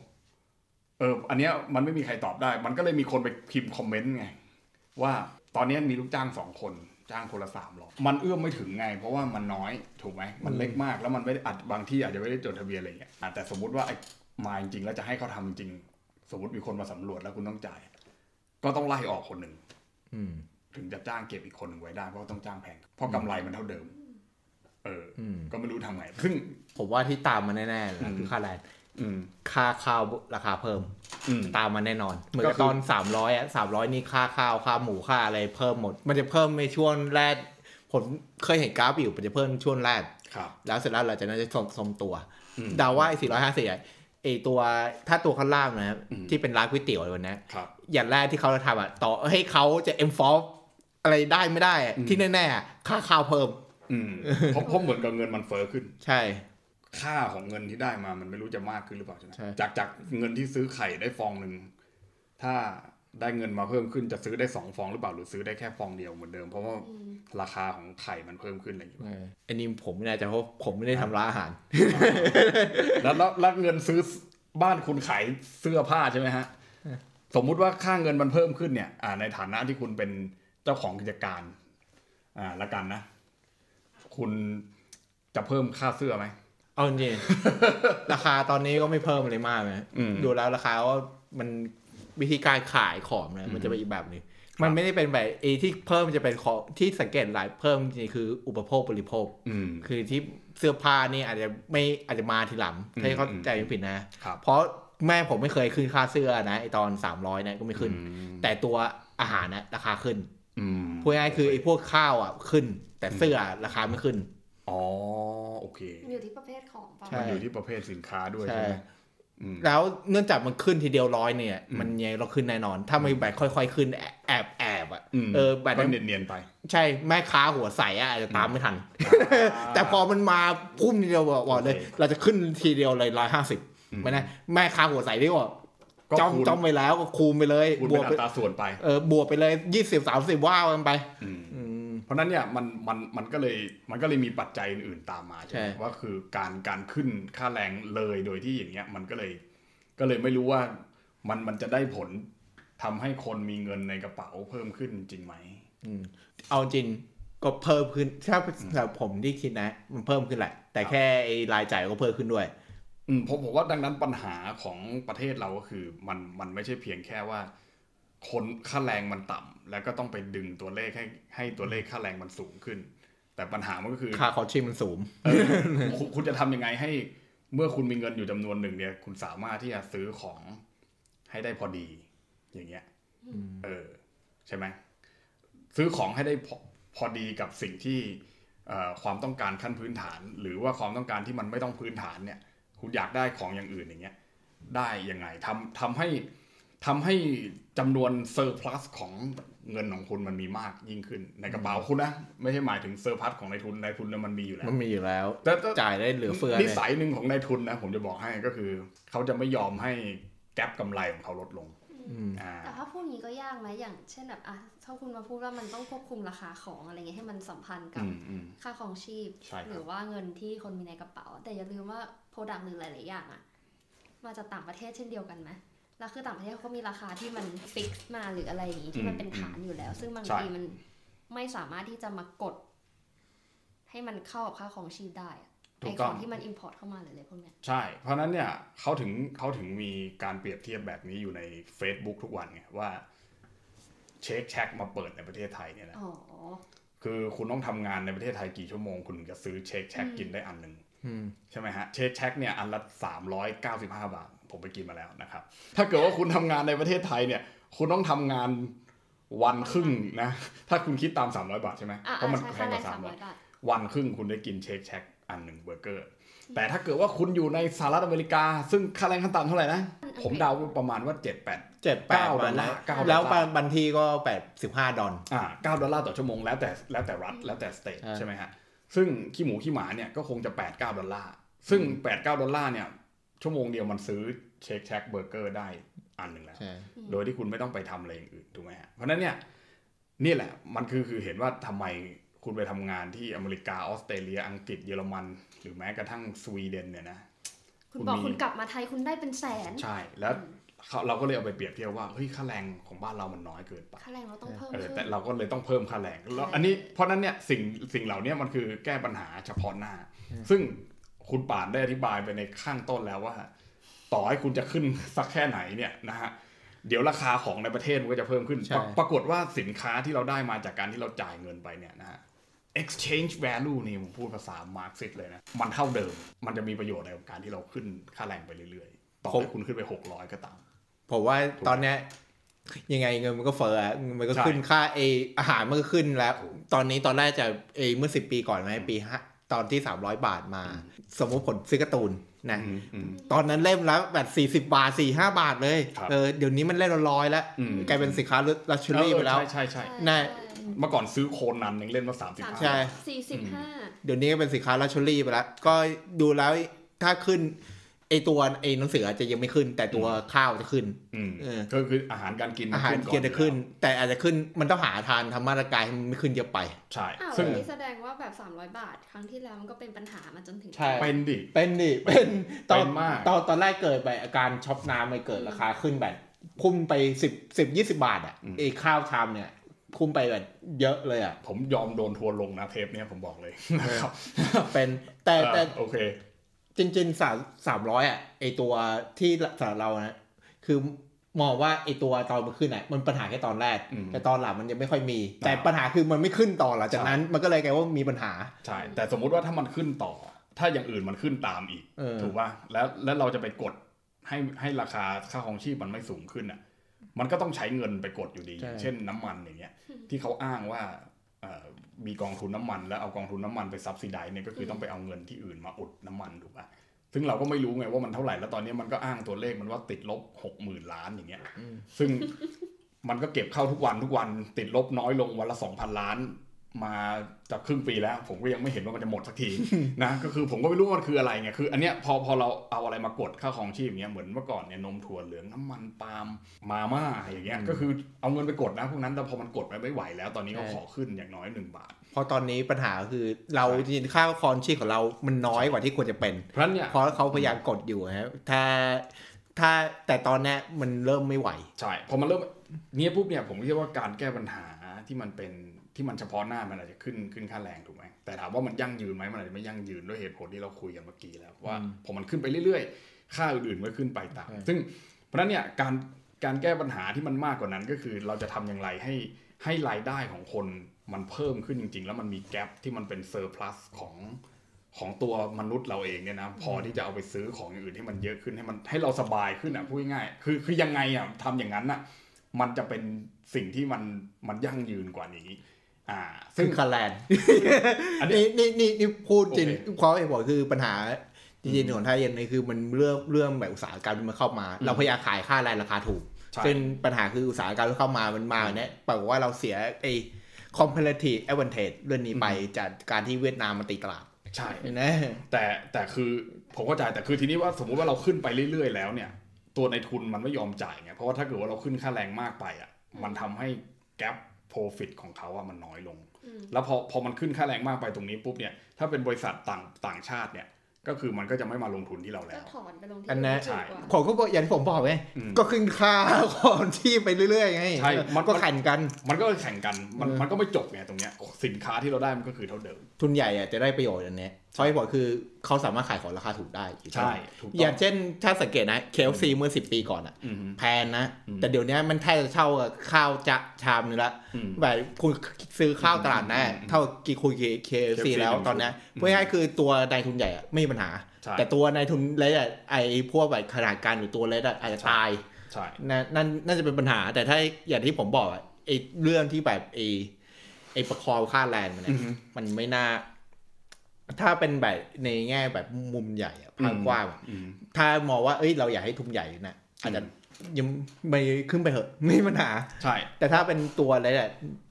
เออ อันเนี้ยมันไม่มีใครตอบได้ มันก็เลยมีคนไปพิมพ์คอมเมนต์ไง ว่าตอนเนี้ยมีลูกจ้างสองคน จ้างคนละสามร้อยมันเอื้อมไม่ถึงไง เพราะว่ามันน้อยถูกไหมมันเล็กมากแล้วมันไม่ได้อาจบางที่อาจจะไม่ได้จดทะเบียนอะไรเงี้ยอะแต่สมมุติว่าไอ้มาจริงๆแล้วจะให้เขาทำจริง สมมติมีคนมาสำรวจแล้วคุณต้องจ่าย ก็ต้องไล่ออกคนหนึ่ง
อืม
ถึงจะจ้างเก็บอีกคนหนึ่งไว้ได้เพราะว่าต้องจ้างแพงเพราะกำไรมันเท่าเดิม เอออ
ม
ก็ไม่รู้ทำไงซึ่ง
ผมว่าที่ตามมาแน่ๆเลย
อืม
คือค่าแรง
อืม
ค่าข้าวราคาเพิ่ม
อืม
ตามมาแน่นอน เหมือน
ก็
กับ
คือ
ตอนสามร้อยอะสามร้อยนี่ค่าข้าวค่าหมูค่าอะไรเพิ่มหมด มันจะเพิ่มในช่วงแรกผมเคยเห็นกราฟอยู่มันจะเพิ่มช่วงแรก
ครับ
แล้วเสร็จแล้วหลังจากนั้นจะทรงทรงตัว
อืม
เดาว่าไอ้สี่ร้อยห้าสิบไอ้ตัวถ้าตัวข้างล่างนะ
อืม
ที่เป็นร้านก๋วยเตี๋ยวอะไรวันนี้
ครับ
อย่างแรกที่เขาจะทำอะต่อให้เขาจะ enforce อะไรได้ไม่ได้อะ
อืม
ที่แน่ๆอะค่าข้าวเพิ่ม
อืมเพราะเพราะเหมือนกับเงินมันเฟ้อขึ้น
ใช่
ค่าของเงินที่ได้มามันไม่รู้จะมากขึ้นหรือเปล่าใช่ไหม
ใช่
จากจากเงินที่ซื้อไข่ได้ฟองหนึ่งถ้าได้เงินมาเพิ่มขึ้นจะซื้อได้สองฟองหรือเปล่าหรือซื้อได้แค่ฟองเดียวเหมือนเดิม เพราะว่าราคาของไข่มันเพิ่มขึ้นอะไรอย่างเงี้ย
เอออันนี้ผมไม่แน่ใจเพราะผมไม่ได้ทำร้านอาหาร
แล้วแล้วแล้วเงินซื้อบ้านคุณขายเสื้อผ้าใช่ไหมฮะ สมมุติว่าค่าเงินมันเพิ่มขึ้นเนี่ยอ่าในฐานะที่คุณเป็นเจ้าของกิจการ อ่าละกันนะ คุณจะเพิ่มค่าเสื้อไหม
เอาจริงๆราคาตอนนี้ก็ไม่เพิ่มอะไรมากเลย
อืม
ดูแล้วราคาว่ามันวิธีการขายของนะมันจะเป็นอีกแบบหนึงมันไม่ได้เป็นแบบเอที่เพิ่มจะเป็นของที่สังเกตหลายเพิ่มจริงๆคืออุปโภคบริโภค
อืม
คือที่เสื้อผ้านี่อาจจะไม่อาจจะมาทีหลัง
อืม
ให้เข้าใจไม่ผิดนะ
ครับ
เพราะแม่ผมไม่เคยขึ้นค่าเสื้อนะไอตอนสามร้อยเนี่ยก็ไม่ขึ้น
อืม
แต่ตัวอาหารนะราคาขึ้น
อืม
พูดง่ายๆคือไอพวกข้าวอะขึ้น แต่เสื้อราคาไม่ขึ้น
อ๋อโอเค
มันอยู่ที่ประเภทของป่ะ
ใช่
มันอยู่ที่ประเภทสินค้าด้วย
ใช่
ใช่ไหมอืม
แล้วเนื่องจากมันขึ้นทีเดียวร้อยเนี่ย
อืม
มันยังไงเราขึ้นแน่นอน ถ้าไม่แบบค่อยๆขึ้นแอบแอบแอบอะ
ม
เออแบบ
ก็
นั้น
เนียนๆไป
ใช่แม่ค้าหัวใสอะอาจจะตามไม่ทัน แต่พอมันมาพุ่มทีเดียวบอกบอกเลย
โอเค
เราจะขึ้นทีเดียวเลยร้อยห้าสิบ
อืม
มันนะแม่ค้าหัวใสที่ว่า
ก็
จ้อง
คูณ
จ้องไปแล้วก็คูณไปเลย
คูณ
บ
เป็
วนก
อั
ไป
ตราส่วนไป
เออบวกไปเลยยี่สิบสามสิบว่ากันไป
อืม
อืม
เพ ราะฉะนั้นเนี่ยมันมันมันก็เลยมันก็เลยมีปัจจัยอื่นๆตามมาใช่ไหม
ใช่
ว่าคือการการขึ้นค่าแรงเลยโดยที่อย่างเงี้ยมันก็เลยก็เลยไม่รู้ว่ามันมันจะได้ผลทำให้คนมีเงินในกระเป๋าเพิ่มขึ้นจริงไหม
อืมเอาจริงก็เพิ่มขึ้นถ้าสำหรับผมที่คิดนะ มันเพิ่มขึ้นแหละ แต่แค่ไอ้รายจ่ายก็เพิ่มขึ้นด้วย
อืมผมผมว่าดังนั้นปัญหาของประเทศเราก็คือ มันมันไม่ใช่เพียงแค่ว่า คนค่าแรงมันต่ำ แล้วก็ต้องไปดึงตัวเลขให้ให้ตัวเลขค่าแรงมันสูงขึ้น แต่ปัญหามันก็คือ
ค่าคอชีพมันสูง
เออคุณคุณจะทำยังไงให้เมื่อคุณมีเงินอยู่จำนวนหนึ่งเนี่ย คุณสามารถที่จะซื้อของให้ได้พอดี อย่างเงี้ยเออ ใช่ไหมซื้อของให้ได้พอพอดีกับสิ่งที่เอ่อความต้องการขั้นพื้นฐาน หรือว่าความต้องการที่มันไม่ต้องพื้นฐานเนี่ย คุณอยากได้ของอย่างอื่นอย่างเงี้ย ได้ยังไงทำทำให้ทำให้จำนวนเซอร์พลัสของ เงินของคุณมันมีมากยิ่งขึ้น ในกระเป๋าคุณนะ ไม่ใช่หมายถึง surplus ของนายทุนนายทุนเนี่ยมันมีอยู่แล้ว
มันมีอยู่แล้ว
แต่แต่
จ่ายได้เหลือเฟือ
นิ
เลย
สัยหนึ่งของนายทุนนะ ผมจะบอกให้ก็คือ เขาจะไม่ยอมให้ gap กำไรของเขาลดลง
อืม
อ่า
แต่ถ้าพูดอย่างนี้ก็ยากไหมอย่างเช่นแบบอะถ้าคุณมาพูดว่ามันต้องควบคุมราคาของอะไรเงี้ยให้มันสัมพันธ์กับ
อืมอืม
ค่าของชีพ
ใช่ครับ
หรือว่าเงินที่คนมีในกระเป๋า แต่อย่าลืมว่า product หรือหลายๆอย่างอะมาจากต่างประเทศเช่นเดียวกันไหม แล้วคือต่างประเทศเขาก็มีราคาที่มัน fix มาหรืออะไรอย่างนี้ที่มันเป็นฐานอยู่แล้ว ซึ่งบางทีมันไม่สามารถที่จะมากด ให้มันเข้ากับค่าของชีพได้อะ
ถู
ก
ต้
อ
ง
ไอ้ของที่มัน import เข้ามาหรืออะไรพวกเนี้ย
ใช่ เพราะฉะนั้นเนี่ยเขาถึงเขาถึงมีการเปรียบเทียบแบบนี้อยู่ใน Facebook ทุกวันไงว่า Shake Shack มาเปิดในประเทศไทยเนี่ยนะ
อ๋อ
คือคุณต้องทำงานในประเทศไทยกี่ชั่วโมง คุณถึงจะซื้อ Shake Shack
อืม
กินได้อันหนึ่ง
อืม
ใช่ไหมฮะ Shake Shack เนี่ยอันละ395บาท ผมไปกินมาแล้วนะครับ ถ้าเกิดว่าคุณทำงานในประเทศไทยเนี่ย คุณต้องทำงานวันครึ่งนะ ถ้าคุณคิดตาม 300 บาทใช่ไหม
อะ
เพราะมัน
ใช่
เพ
ราะว่า
ค่าแรง
สามร้อย
300
บาท
วันครึ่งคุณได้กิน Shake Shack อันหนึ่งเบอร์เกอร์ แต่ถ้าเกิดว่าคุณอยู่ในสหรัฐอเมริกา ซึ่งค่าแรงขั้นต่ำเท่าไหร่นะ ผมเดาประมาณว่า 7 8
เจ็ดแปด
เก้า
วันแล้ว
ดอลลาร์เก้าดอลลาร์
แล้วบางทีก็แปดสิบห้าดอล
อ่า9ดอลลาร์ต่อชั่วโมงแล้วแต่แล้วแต่รัฐแล้วแต่ state
ใช่
ใช่ไหมฮะซึ่งขี้หมูขี้หมาเนี่ยก็คงจะ 8 9 ดอลลาร์ซึ่ง 8 9 ดอลลาร์เนี่ย ชั่วโมงเดียวมันซื้อ Shake Shack เบอร์เกอร์ได้อันหนึ่งแล้ว
ใช่
โดยที่คุณไม่ต้องไปทำอะไรอย่างอื่นถูกไหมฮะเพราะฉะนั้นเนี่ยนี่แหละมันคือคือเห็นว่าทำไมคุณไปทำงานที่อเมริกาออสเตรเลียอังกฤษเยอรมัน หรือแม้กระทั่งสวีเดนเนี่ยนะ
คุณบอก
คุณมี
คุณกลับมาไทยคุณได้เป็นแสน
ใช่แล้วเขาเราก็เลยเอาไปเปรียบเทียบว่าเฮ้ยค่าแรงของบ้านเรามันน้อยเกินไป
ค่าแรงเราต้องเพิ่ม
เออ
ขึ้น
แต่เราก็เลยต้องเพิ่มค่าแรงแล้ว
ใช่
อันนี้เพราะฉะนั้นเนี่ยสิ่งสิ่งเหล่านี้มันคือแก้ปัญหาเฉพาะหน้า ซึ่ง คุณป่านได้อธิบายไปในข้างต้นแล้วว่า ต่อให้คุณจะขึ้นสักแค่ไหนเนี่ยนะฮะเดี๋ยวราคาของในประเทศมันก็จะเพิ่มขึ้น
ใช่
ปรปรากฏว่าสินค้าที่เราได้มาจากการที่เราจ่ายเงินไปเนี่ยนะฮะ exchange value นี่ผมพูดภาษามาร์กซิสเลยนะ มันเท่าเดิม มันจะมีประโยชน์ในการที่เราขึ้นค่าแรงไปเรื่อยๆ ต่อให้คุณขึ้นไป 600 ก็ตาม
ผมว่าตอนเนี้ยยังไงเงินมันก็เฟ้ออะมันก็
ใช่
ขึ้นค่าเออาหารมันก็ขึ้นแล้ว ตอนนี้ตอนแรกจะเอเมื่อสิบปีก่อนไหมปีห้า ตอนที่สามร้อยบาทมา สมมติผมซื้อการ์ตูนนะ
อืมอืม
ตอนนั้นเล่มแล้วแบบสี่สิบบาทสี่ห้าบาทเลย
ครับ
เออเดี๋ยวนี้มันเล่มละร้อยแล้ว
อืม
กลายเป็นสินค้า luxury ไปแล้ว
ใช่ใช่ใช่
น่า
เมื่อก่อนซื้อโคนันยังเล่มละ
สาม
35
ใช่
สี่สิบห้า
เดี๋ยวนี้ก็เป็นสินค้า luxury ไปแล้ว ก็ดูแล้วถ้าขึ้น ไอตัวไอหนังสืออาจจะยังไม่ขึ้น แต่ตัวข้าวจะขึ้น
อืม
เออ
ก็คืออาหารการกิน
อาหาร
ก่
เกียร์จะขึ้น แต่อาจจะขึ้นมันต้องหาทานทำมาตรการให้มันไม่ขึ้นเยอะไป
ใช่
อ้าว
ซึ่ง
นี่แสดงว่าแบบ 300 บาท ครั้งที่แล้วมันก็เป็นปัญหามาจนถึง
ใช่
เป็นดิ
เป็นดิเป็นตอน
เป็นมาก
ตอนตอนแรกเกิดไปอาการช็อปน้ำไปเกิดราคาขึ้นแบบพุ่งไปสิบสิบยี่สิบาทอะไอข้าวชามเนี่ยพุ่งไปแบบเยอะเลยอะ
ผมยอมโดนทัวร์ลงนะเทปเนี้ยผมบอกเลยนะครับ
เป็นแต่แต่
เออโอเค
จริงๆสามสามร้อยอะไอตัวที่สำหรับเรานะคือมองว่าไอตัวตอนมันขึ้นอะมันปัญหาแค่ตอนแรก
อืม
แต่ตอนหลังมันยังไม่ค่อยมี
อ่า
แต่ปัญหาคือมันไม่ขึ้นต่อหลังจากนั้นมันก็เลยกลายว่ามีปัญหา
ใช่ แต่สมมุติว่าถ้ามันขึ้นต่อ ถ้าอย่างอื่นมันขึ้นตามอีก
เออ
ถูกป่ะแล้วแล้วเราจะไปกดให้ให้ราคาค่าของชีพมันไม่สูงขึ้นอะ มันก็ต้องใช้เงินไปกดอยู่ดี
ใช่
เช่นน้ำมันอย่างเงี้ย ที่เขาอ้างว่าเอ่อ มีกองทุนน้ำมันแล้วเอากองทุนน้ำมันไปซับซิไดเนี่ยก็คือต้องไปเอาเงินที่อื่นมาอุดน้ำมันถูกป่ะซึ่งเราก็ไม่รู้ไงว่ามันเท่าไหร่แล้วตอนนี้มันก็อ้างตัวเลขมันว่าติดลบหกหมื่นล้านอย่างเงี้ยซึ่งมันก็เก็บเข้าทุกวันทุกวันติดลบน้อยลงวันละสองพันล้าน มาจากครึ่งปีแล้ว ผมก็ยังไม่เห็นว่ามันจะหมดสักทีนะก็คือผมก็ไม่รู้ว่ามันคืออะไรไงคือ อันเนี้ยพอพอเราเอาอะไรมากดค่าของชีพอย่างเงี้ยเหมือนเมื่อก่อนเนี่ยนมถั่วเหลืองน้ำมันปาล์มมาม่าอย่างเงี้ยก็คือเอาเงินไปกดนะพวกนั้นแต่พอมันกดไปไม่ไหวแล้ว ตอนนี้ก็ขอขึ้นอย่างน้อยหนึ่งบาท
เพราะตอนนี้ปัญหาคือเรา
ใช่
จริงๆค่าครองชีพของเรามันน้อยกว่าที่ควรจะเป็น
เพราะฉะนั้นเนี่ย
เพราะเขาพยายามกดอยู่ฮะถ้าถ้าแต่ตอนเนี้ยมันเริ่มไม่ไหว
ใช่พอมันเริ่มเนี้ยปุ๊บเนี่ยผมคิดว่าการแก้ปัญหาที่มันเป็น ที่มันเฉพาะหน้ามันอาจจะขึ้นขึ้นค่าแรงถูกไหมแต่ถามว่ามันยั่งยืนไหมมันอาจจะไม่ยั่งยืนด้วยเหตุผลที่เราคุยกันเมื่อกี้แล้วว่า
อืม
พอมันขึ้นไปเรื่อยๆ ค่าอื่นๆก็ขึ้นไปตาม
ใช่
ซึ่งเพราะฉะนั้นเนี่ยการการแก้ปัญหาที่มันมากกว่านั้นก็คือเราจะทำอย่างไรให้ให้รายได้ของคนมันเพิ่มขึ้นจริง ๆ แล้วมันมีแกลบที่มันเป็นเซอร์พลัสของของตัวมนุษย์เราเองเนี่ยนะพอที่จะเอาไปซื้อของอย่างอื่นที่มันเยอะขึ้นให้มันให้เราสบายขึ้นอะพูดง่ายๆคือคือยังไงอะทำอย่างนั้นอะมันจะเป็นสิ่งที่มันมันยั่งยืนกว่านี้ อ่า ซึ่
ซึ่
ง
งคาแลนด์
อันนี้
นี่นี่นี่นี่พูดจริง
โอเค
เพราะไอ้บอกคือปัญหาจริงๆของไทยเย็นนี่คือมันเรื่องเรื่องแบบอุตสาหกรรมที่มันเข้ามา
อืม
เราพยายามขายค่าแรงราคาถูก
ใช่
ซึ่งปัญหาคืออุตสาหกรรมที่เข้ามามันมาเนี่ยแปลว่าเราเสียไอ้ comparative advantage เรื่องนี้ไปจากการที่เวียดนามมันตีตลาด
ใช่
นะ
แต่แต่คือผมเข้าใจแต่คือทีนี้ว่าสมมุติว่าเราขึ้นไปเรื่อย ๆ แล้วเนี่ย ตัวในทุนมันไม่ยอมจ่ายไงเพราะว่าถ้าเกิดว่าเราขึ้นค่าแรงมากไปอะมันทำให้แกลบ โปรฟิตของเขาอะมันน้อยลง
อืม
แล้วพอพอมันขึ้นค่าแรงมากไปตรงนี้ปุ๊บเนี่ยถ้าเป็นบริษัทต่างต่างชาติเนี่ยก็คือมันก็จะไม่มาลงทุนที่เรา
ก็
แล้ว
ถอนไปลงที่
อันนั้น
ถูกกว่า
ผมก็บอกอย่างที่ผมบอกไง
อืม
ก็ขึ้นค่าของที่ไปเรื่อยๆไง
ใช่มัน
ก็แข่งกัน
มันก็แข่งกันมัน
เออ
มันก็ไม่จบไงตรงเนี้ยสินค้าที่เราได้มันก็คือเท่าเดิม
ทุนใหญ่อะจะได้ประโยชน์อันเนี้ยเพราะไอ้บอกคือเขาสามารถขายของราคาถูกได้
ใช่ถูก
อ
ต้
ย่า
อง
งเช่นถ้าสังเกตนะ KFC เมื่อ10ปีก่อนอะ
อืม
แพงนะ
อืม
แต่เดี๋ยวนี้มันแทบจะเท่ากับข้าวจะชามนึงละ
อืม
แบบคุณซื้อข้าวตลาดแน่
อืม
เท่ากี่คุย KFC
KFC
แล้ว
หนึ่ง
ตอนเนี้ย
อืม
พูดง่ายๆคือตัวนายทุนใหญ่อะไม่มีปัญหา
ใช่
แต่ตัวนายทุนเล็กอะไอพวกแบบขนาดกลารหรือตัวเล็กอะอาจจะตาย
ใช่
นั่นนั่นน่าจะเป็นปัญหา แต่ถ้าอย่างที่ผมบอกอะไอเรื่องที่แบบไอไอประคองค่าแรงมัน
อื
เนี่ย
ม
มันไม่น่า ถ้าเป็นแบบในแง่แบบมุมใหญ่อะภาพ
อืม
กว้างอะ
อืม
ถ้ามองว่าเอ้ยเราอยากให้ทุนใหญ่นะอาจจะยังไม่ขึ้นไปเหอะไม่มีปัญหา
ใช่
แต่ถ้าเป็นตัวอะไรเนี่ย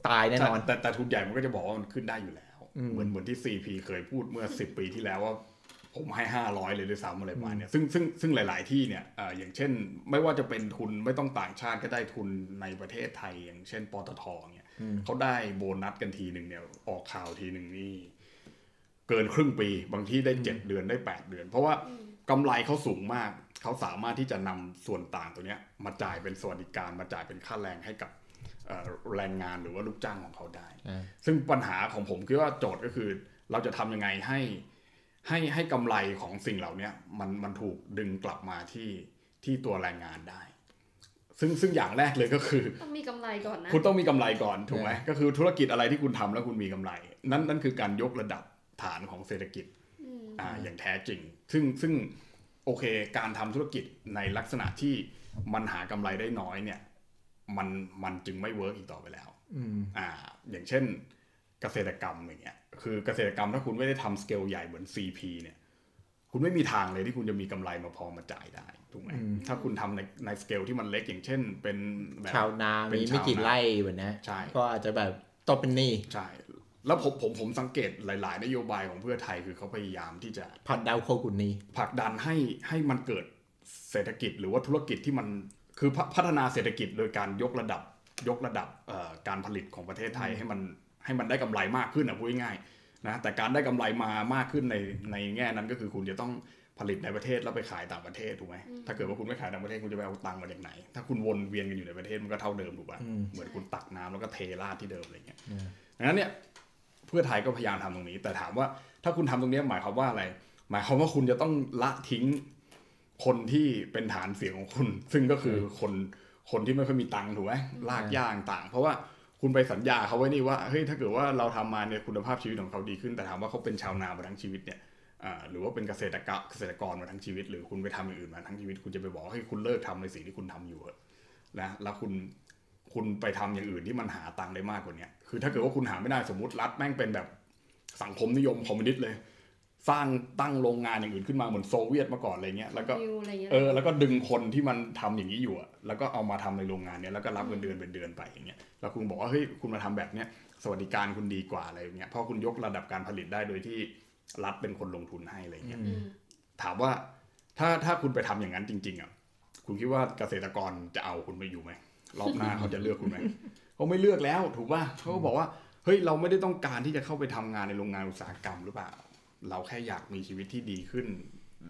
ตายแน่นอน
ใช่แต่แต่ทุนใหญ่มันก็จะบอกว่ามันขึ้นได้อยู่แล้ว
อืม
เหมือนเหมือนที่ CP เคยพูดเมื่อ10ปีที่แล้วว่า ผมให้500เลยด้วยซ้ำอะไรประมาณเนี้ยซึ่งซึ่งซึ่งหลาย ๆ ที่เนี่ยเอ่ออย่างเช่น ไม่ว่าจะเป็นทุนไม่ต้องต่างชาติก็ได้ทุนในประเทศไทย อย่างเช่นปตทเนี่ย
อืม
เขาได้โบนัสกันทีหนึ่งเนี่ยออกข่าวทีหนึ่งนี่ เกินครึ่งปี บางที่ได้7เดือนได้8เดือน เพราะว่า
อืม
กำไรเขาสูงมาก เขาสามารถที่จะนำส่วนต่างตัวเนี้ยมาจ่ายเป็นสวัสดิการมาจ่ายเป็นค่าแรงให้กับเอ่อแรงงานหรือว่าลูกจ้างของเขาได้
อ่า
ซึ่งปัญหาของผมคิดว่าโจทย์ก็คือ เราจะทำยังไงให้ให้ให้กำไรของสิ่งเหล่าเนี้ยมันมันถูกดึงกลับมาที่ที่ตัวแรงงานได้ ซึ่งซึ่งอย่างแรกเลยก็คือ
ต้องมีกำไรก่อนนะ
คุณต้องมีกำไรก่อนถูกไหม
ใช่
ก็คือธุรกิจอะไรที่คุณทำแล้วคุณมีกำไร นั่นนั่นคือการยกระดับ ฐานของเศรษฐกิจ
อืม
อ่าอย่างแท้จริง ซึ่งซึ่งโอเค การทำธุรกิจในลักษณะที่มันหากำไรได้น้อยเนี่ย มันมันจึงไม่เวิร์กอีกต่อไปแล้ว
อืม
อ่า อย่างเช่นเกษตรกรรมอย่างเงี้ย คือเกษตรกรรมถ้าคุณไม่ได้ทำสเกลใหญ่เหมือน CP เนี่ย คุณไม่มีทางเลยที่คุณจะมีกำไรมาพอมาจ่ายได้ถูกไหม
อืม
ถ้าคุณทำในในสเกลที่มันเล็กอย่างเช่น เป็นแบบ
ชาวนา
เป็น
มีไม่กี่
ชาวนา
ไร่แบบนี้
ใช่
ก็อาจจะแบบต้องเป็นหนี้
ใช่ แล้วผมผมผมสังเกตหลาย ๆ นโยบายของเพื่อไทยคือเขาพยายามที่จะ
ผัดดาวโคกุนนี้
ผลักดันให้ให้มันเกิดเศรษฐกิจหรือว่าธุรกิจที่มันคือพพัฒนาเศรษฐกิจโดยการยกระดับยกระดับเอ่อการผลิตของประเทศไทยให้มันให้มันได้กำไรมากขึ้นอะพูดง่ายๆนะแต่การได้กำไรมามากขึ้นในในแง่นั้นก็คือคุณจะต้องผลิตในประเทศแล้วไปขายต่างประเทศถูกไหมถ้าเกิดว่าคุณไม่ขายต่างประเทศคุณจะไปเอาตังค์มาจากไหน ถ้าคุณวนเวียนกันอยู่ในประเทศมันก็เท่าเดิมถูกป่ะ
อืม
เหมือนคุณตักน้ำแล้วก็เทราดที่เดิมอะไรเงี้ย
อืม
ดังนั้นเนี่ย เพื่อไทยก็พยายามทำตรงนี้ แต่ถามว่าถ้าคุณทำตรงนี้หมายความว่าอะไร หมายความว่าคุณจะต้องละทิ้งคนที่เป็นฐานเสียงของคุณ ซึ่งก็คือคนคนที่ไม่ค่อยมีตังค์ถูกไหมลากย่างต่าง เพราะว่าคุณไปสัญญาเขาไว้นี่ว่าเฮ้ยถ้าเกิดว่าเราทำมาเนี่ยคุณภาพชีวิตของเขาดีขึ้น แต่ถามว่าเขาเป็นชาวนามาทั้งชีวิตเนี่ยอ่าหรือว่าเป็นเกษตรกรเกษตรกรมาทั้งชีวิต หรือคุณไปทำอย่างอื่นมาทั้งชีวิต คุณจะไปบอกให้ยคุณเลิกทำในสิ่งที่คุณทำอยู่เถอะนะแล้วคุณคุณไปทำอย่างอื่นที่มันหาตังค์ได้มากกว่าเนี้ย คือถ้าเกิดว่าคุณหาไม่ได้สมมติรัฐแม่งเป็นแบบสังคมนิยมคอมมิวนิสต์เลย สร้างตั้งโรงงานอย่างอื่นขึ้นมาเหมือนโซเวียตมาก่อนอะไรเงี้ยแล้วก็
วิวอะไรเงี้ย
เออแล้วก็ดึงคนที่มันทำอย่างนี้อยู่อะแล้วก็เอามาทำในโรงงานเนี้ยแล้วก็รับเงินเดือนเป็นเดือนไปอย่างเงี้ยแล้วคุณบอกว่าเฮ้ยคุณมาทำแบบเนี้ยสวัสดิการคุณดีกว่าอะไรอย่างเงี้ยเพราะคุณยกระดับการผลิตได้โดยที่รัฐเป็นคนลงทุนให้อะไรเงี้ย
อืม
ถามว่าถ้าถ้าคุณไปทำอย่างนั้นจริง ๆอะคุณคิดว่าเกษตรกรจะเอาคุณไปอยู่ไหมรอบหน้าเขาจะเลือกคุณไหม เขาไม่เลือกแล้วถูกป่ะเขาก็บอกว่าเฮ้ยเราไม่ได้ต้องการที่จะเข้าไปทำงานในโรงงานอุตสาหกรรมหรือเปล่า เราแค่อยากมีชีวิตที่ดีขึ้น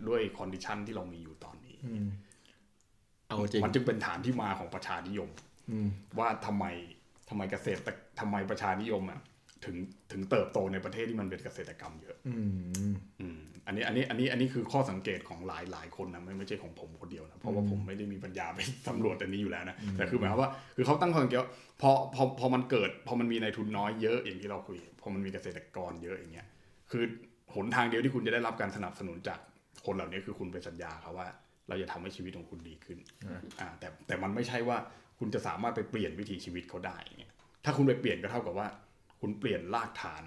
ด้วย condition ที่เรามีอยู่ตอนนี้
อืมเอาจริง
มันจึงเป็นฐานที่มาของประชานิยม
อืม
ว่าทำไมทำไมเกษตรทำไมประชานิยมอะ ถึงถึงเติบโตในประเทศที่มันเป็นเกษตรกรรมเยอะ
อืม
อืมอันนี้อันนี้อันนี้อันนี้คือข้อสังเกตของหลายหลายคนนะไม่ไม่ใช่ของผมคนเดียวนะเพราะว่าผมไม่ได้มีปัญญาไปสำรวจอันนี้อยู่แล้วนะแต่คือหมายความว่าคือเขาตั้งข้อสังเกตว่าพอพอพอมันเกิด พอมันมีนายทุนน้อยเยอะอย่างที่เราคุยพอมันมีเกษตรกรเยอะอย่างเงี้ยคือหนทางเดียวที่คุณจะได้รับการสนับสนุนจากคนเหล่านี้คือคุณไปสัญญาเขาว่า เราจะทำให้ชีวิตของคุณดีขึ้นอ่าแต่แต่มันไม่ใช่ว่าคุณจะสามารถไปเปลี่ยนวิถีชีวิตเขาได้เงี้ยถ้าคุณไปเปลี่ยนก็เท่ากับว่า คุณเปลี่ยนรากฐาน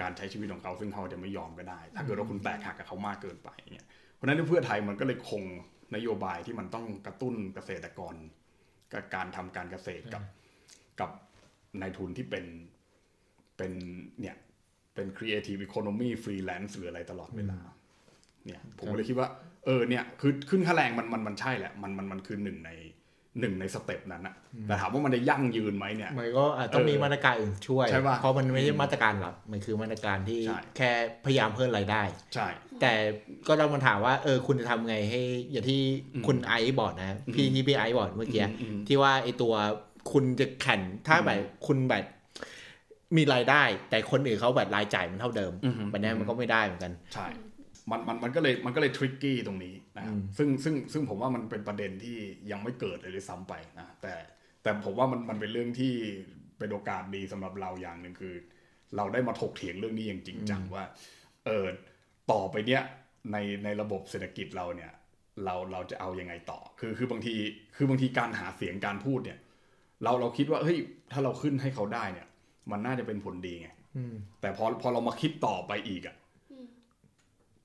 การใช้ชีวิตของเขาซึ่งเขาจะไม่ยอมก็ได้ ถ้าเกิดว่าคุณแตกหักกับเขามากเกินไปเงี้ยเพราะฉะนั้นเพื่อไทยมันก็เลยคงนโยบายที่มันต้องกระตุ้นเกษตรกรกับการทำการเกษตรกับกับนายทุนที่เป็นเป็นเนี่ยเป็น creative economy freelance หรืออะไรตลอดเวลา เนี่ย ผมก็เลยคิดว่า เออเนี่ย คือขึ้นค่าแรงมันมันมันใช่แหละ มันมันมันคือหนึ่งใน หนึ่งในสเต็ปนั้นอะแต่ถามว่ามันจะยั่งยืนไหมเนี่ย
มันก็อาจต้องมี
เออ
มาตรการอื่นช่วย
ใช่ปะ
เพราะมันไม่ใช่มาตรการหลักมันคือมาตรการที่
ใช่
แค่พยายามเพิ่มรายได้
ใช่
แต่ก็ต้องมาถามว่าเออคุณจะทำไงให้ อย่างที่
อืม
คุณไอซ์บอกนะ พี่ที่พี่ไอซ์บอกเมื่อกี้
อืมอืม
ที่ว่าไอตัวคุณจะแข่งถ้าแบบคุณแบบมีรายได้ แต่คนอื่นเขาแบบรายจ่ายมันเท่าเดิม
อือฮึ
แบบนี้มันก็ไม่ได้เหมือนกัน
ใช่ มันมันมันก็เลยมันก็เลยทริกกี้ตรงนี้นะครับ
อืม
ซึ่งซึ่งซึ่งผมว่ามันเป็นประเด็นที่ยังไม่เกิดเลยด้วยซ้ำไปนะแต่แต่ผมว่ามันมันเป็นเรื่องที่เป็นโอกาสดีสำหรับเราอย่างหนึ่งคือ เราได้มาถกเถียงเรื่องนี้อย่างจริงจังว่าเออต่อไปเนี้ยในในระบบเศรษฐกิจเราเนี่ย เราเราจะเอายังไงต่อ คือคือบางทีคือบางทีการหาเสียงการพูดเนี่ย เราเราคิดว่าเฮ้ยถ้าเราขึ้นให้เขาได้เนี่ย มันน่าจะเป็นผลดีไง
อืม
แต่พอพอเรามาคิดต่อไปอีกอะ
อืม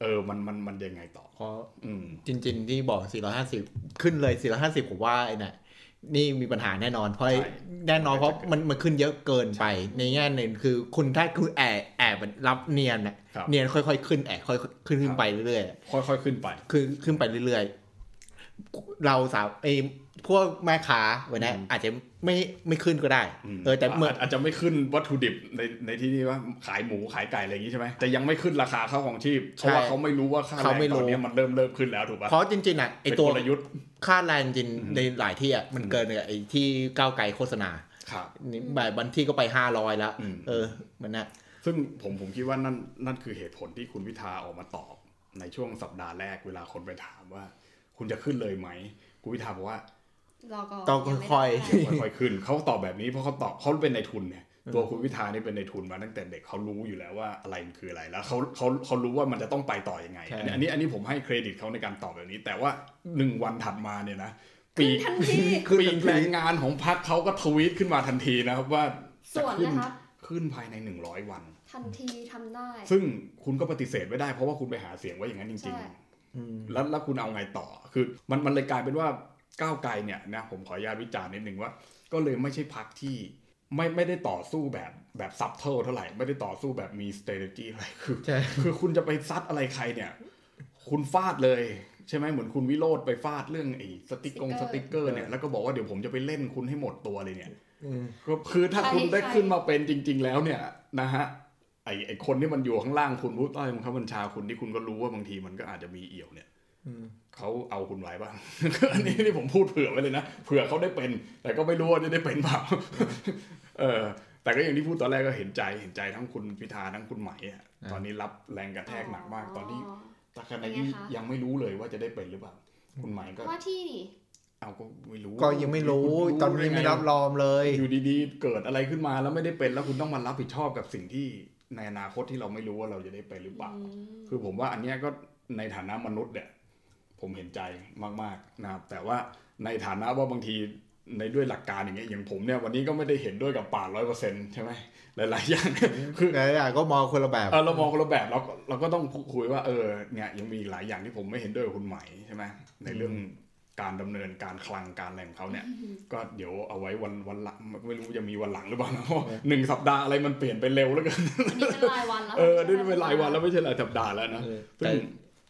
เออมันมันมันยังไงต่อ
เพราะ
อืม
จริง ๆ ที่บอก 450 ขึ้นเลย 450 ผมว่าไอ้น่ะนี่มีปัญหาแน่นอนเพราะ
ใช่
แน่นอนเพราะมันมันขึ้นเยอะเกินไป ในแง่หนึ่งคือคุณถ้าคุณแอบแอบรับเนียนน่ะ
ครับ
เนียนค่อยๆขึ้นแอบค่อยๆขึ้นขึ้นไปเรื่อยๆ
ค่อยๆขึ้นไป
คือขึ้นไปเรื่อยๆ เราสาวไอ้พวกแม่ค้าวันนี้
อืม
อาจจะไม่ไม่ขึ้นก็ได้
ม
เออแต่เมื่อา
จอาจจะไม่ขึ้นวัตถุดิบในในที่นี่ว่าขายหมูขายไก่อะไรอย่างนี้ใช่ไหมแต่ยังไม่ขึ้นราคาข้าวของชีพเพราะว่าเขาไม่รู้ว่าค่าแร
เขา
ง
ไม่รู้
ตอนนี้มันเริ่มเริ่มขึ้นแล้วถูกปะ
เพราะจริงๆอะไอ้
เป็น
ตัว
กลยุทธ์
ค่าแรงจริง
อืม
ในหลายที่อะมันเกินกับไอ้ที่ก้าวไกลโฆษณา
ครับ
นี่แบบบางที่ก็ไปห้าร้อยแล้ว
อืม
เออมันนะ
ซึ่งผมผมคิดว่านั่นนั่นคือเหตุผลที่คุณพิธาออกมาตอบในช่วงสัปดาห์แรกเวลาคนไปถามว่า คุณจะขึ้นเลยไหมคุณพิธาบอกว่า
รอก่อน
ต้อง
ยังไม่
ค่อย
ได้
ค่อยๆขึ้นเขาตอบแบบนี้เพราะเขาตอบเขาเป็นในทุนเนี่ยตัวคุณพิธานี่เป็นในทุนมาตั้งแต่เด็กเขารู้อยู่แล้วว่าอะไรมันคืออะไรแล้วเขาเขาเขารู้ว่ามันจะต้องไปต่อยังไง
ใช่
อันนี้อันนี้อันนี้ผมให้เครดิตเขาในการตอบแบบนี้ แต่ว่าหนึ่งวันถัดมาเนี่ยนะปีก
ทันที
ปีกแรงงานของพรรคเขาก็ทวีตขึ้นมาทันทีนะครับว่า
ส่วน
ขึ้น
นะคะ
ขึ้นภายในหนึ่งร้อยวัน
ทันทีทำได้
ซึ่งคุณก็ปฏิเสธไม่ได้เพราะว่าคุณไปหาเสียงไว้อย่างนั้นจริงใช่
อืม
ๆ แล้วแล้วคุณเอาไงต่อ คือมันมันเลยกลายเป็นว่าก้าวไกลเนี่ยนะผมขออนุญาตวิจารณ์นิดนึงว่า ก็เลยไม่ใช่พรรคที่ไม่ไม่ได้ต่อสู้แบบแบบ subtle เท่าไหร่ ไม่ได้ต่อสู้แบบมี strategy อะไรคือ
ใช่
คือคุณจะไปซัดอะไรใครเนี่ย คุณฟาดเลย ใช่ไหมเหมือนคุณวิโรจน์ไปฟาดเรื่องไอ้สติกกงสติกเกอร์เนี่ยแล้วก็บอกว่าเดี๋ยวผมจะไปเล่นคุณให้หมดตัวเลยเนี่ย
อืม
ก็คือถ้า
ใคร
คุณได้
ใคร
ขึ้นมาเป็นจริง ๆ แล้วเนี่ยนะฮะ ไอไอคนที่มันอยู่ข้างล่างคุณผู้ใต้บังคับบัญชาคุณที่คุณก็รู้ว่าบางทีมันก็อาจจะมีเอี่ยวเนี่ย
อืม
เขาเอาคุณไว้บ้าง อันนี้นี่ผมพูดเผื่อไว้เลยนะเผื่อเขาได้เป็น แต่ก็ไม่รู้ว่าจะได้เป็นเปล่าเออ แต่ก็อย่างที่พูดตอนแรกก็เห็นใจเห็นใจทั้งคุณพิธาทั้งคุณไหมอะตอนนี้รับแรงกระแทกหนักมาก ตอนที่ตาคณะนี้
เป็นไงคะ
ยังไม่รู้เลยว่าจะได้เป็นหรือเปล่าคุณไหมก็
ว่าที่นี่
เอาก็ไม่รู้
ก็ยังไม่รู้
คุณ
ตอนนี้ไม่รับรองเลย
อยู่ดีๆ เกิดอะไรขึ้นมาแล้วไม่ได้เป็นแล้วคุณต้องมารับผิดชอบกับสิ่งที่ ในอนาคตที่เราไม่รู้ว่าเราจะได้เป็นหรือเปล่า คือผมว่าอันเนี้ยก็ในฐานะมนุษย์เนี่ยผมเห็นใจมากๆนะครับ แต่ว่าในฐานะว่าบางทีในด้วยหลักการอย่างเงี้ยอย่างผมเนี่ยวันนี้ก็ไม่ได้เห็นด้วยกับป่าร้อยเปอร์เซ็นต์ใช่ไหมหลายๆอย่างคือ
หลายอย่างก็มองคนละแบบ
เออเรามองคนละแบบเราก็เราก็ต้องคุยว่าเออเนี่ยยังมีอีกหลายอย่างที่ผมไม่เห็นด้วยกับคุณใหม่ใช่ไหมในเรื่อง การดำเนินการคลังการแหล่งเขาเนี่ย ก็เดี๋ยวเอาไว้วันวันหลังไม่รู้จะมีวันหลังหรือเปล่านะเพราะหนึ่งสัปดาห์อะไรมันเปลี่ยนไปเร็วแล้วกัน
อันนี้เป็นรายวันแล้ว
เออนี่เป็นรายวันแล้วไม่ใช่รายสัปดาห์แล้วนะ
เออ
ซึ่
แต่
ง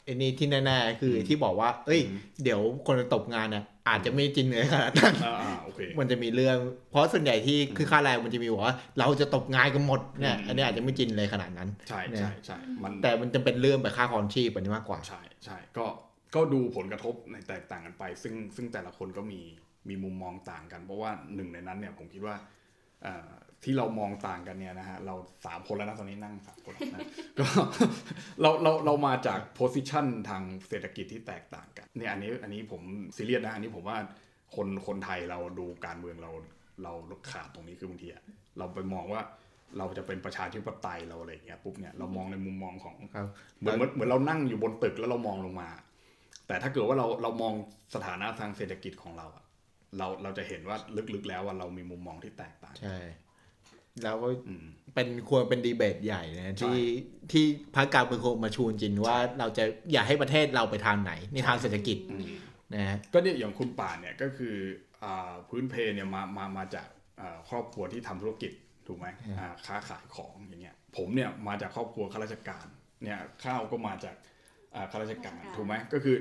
ไอ้นี่ที่แน่ๆคือที่บอกว่า เอ้ย
อืม
เดี๋ยวคนจะตกงานเนี่ยอาจจะไม่จริงเลยขนาดนั้น
อ่าอ่าโอเค
มันจะมีเรื่อง เพราะส่วนใหญ่ที่คือค่าแรงมันจะมีบอกว่า เราจะตกงานกันหมดเนี่ย
อืม
อันนี้อาจจะไม่จริงเลยขนาดนั้น
ใช่
เนี่ย
ใช่ใช่มัน
แต่มันจะเป็นเรื่องแบบค่าครองชีพอันนี้มากกว่า
ใช่ใช่ก็ ก็ดูผลกระทบในแตกต่างกันไป ซึ่งซึ่งแต่ละคนก็มีมีมุมมองต่างกัน เพราะว่าหนึ่งในนั้นเนี่ยผมคิดว่าเอ่อที่เรามองต่างกันเนี่ยนะฮะเราสามคนแล้วนะตอนนี้นั่งสามคนนะก็เราเราเรามาจากโพสิชันทางเศรษฐกิจที่แตกต่างกันเนี่ยอันนี้อันนี้ผมซีเรียสนะอันนี้ผมว่าคนคนไทยเราดูการเมืองเราเราขาดตรงนี้คือบางทีอะเราไปมองว่าเราจะเป็นประชาธิปไตยเราอะไรอย่างเงี้ยปุ๊บเนี่ยเรามองในมุมมองของ
ครับ
เหมือนเหมือนเหมือนเรานั่งอยู่บนตึกแล้วเรามองลงมา แต่ถ้าเกิดว่าเราเรามองสถานะทางเศรษฐกิจของเราอะเราเราจะเห็นว่าลึกๆแล้วว่าเรามีมุมมองที่แตกต่าง
ใช่ แล้วก็
อืม
เป็นควรเป็นดีเบตใหญ่นะ
ใช่
ที่ที่พรรคการเมืองคงมาชูจริงว่าเราจะอยากให้ประเทศเราไปทางไหน ในทางเศรษฐกิจ
อืม
นะฮะ
ก็เนี่ยอย่างคุณป่านเนี่ยก็คืออ่าพื้นเพเนี่ยมามามาจากอ่าครอบครัวที่ทำธุรกิจถูกไหมอ่าค้าขายของอย่างเงี้ยผมเนี่ยมาจากครอบครัวข้าราชการเนี่ยข้าวก็มาจากอ่าข้าราชการถูกไหมก็คือ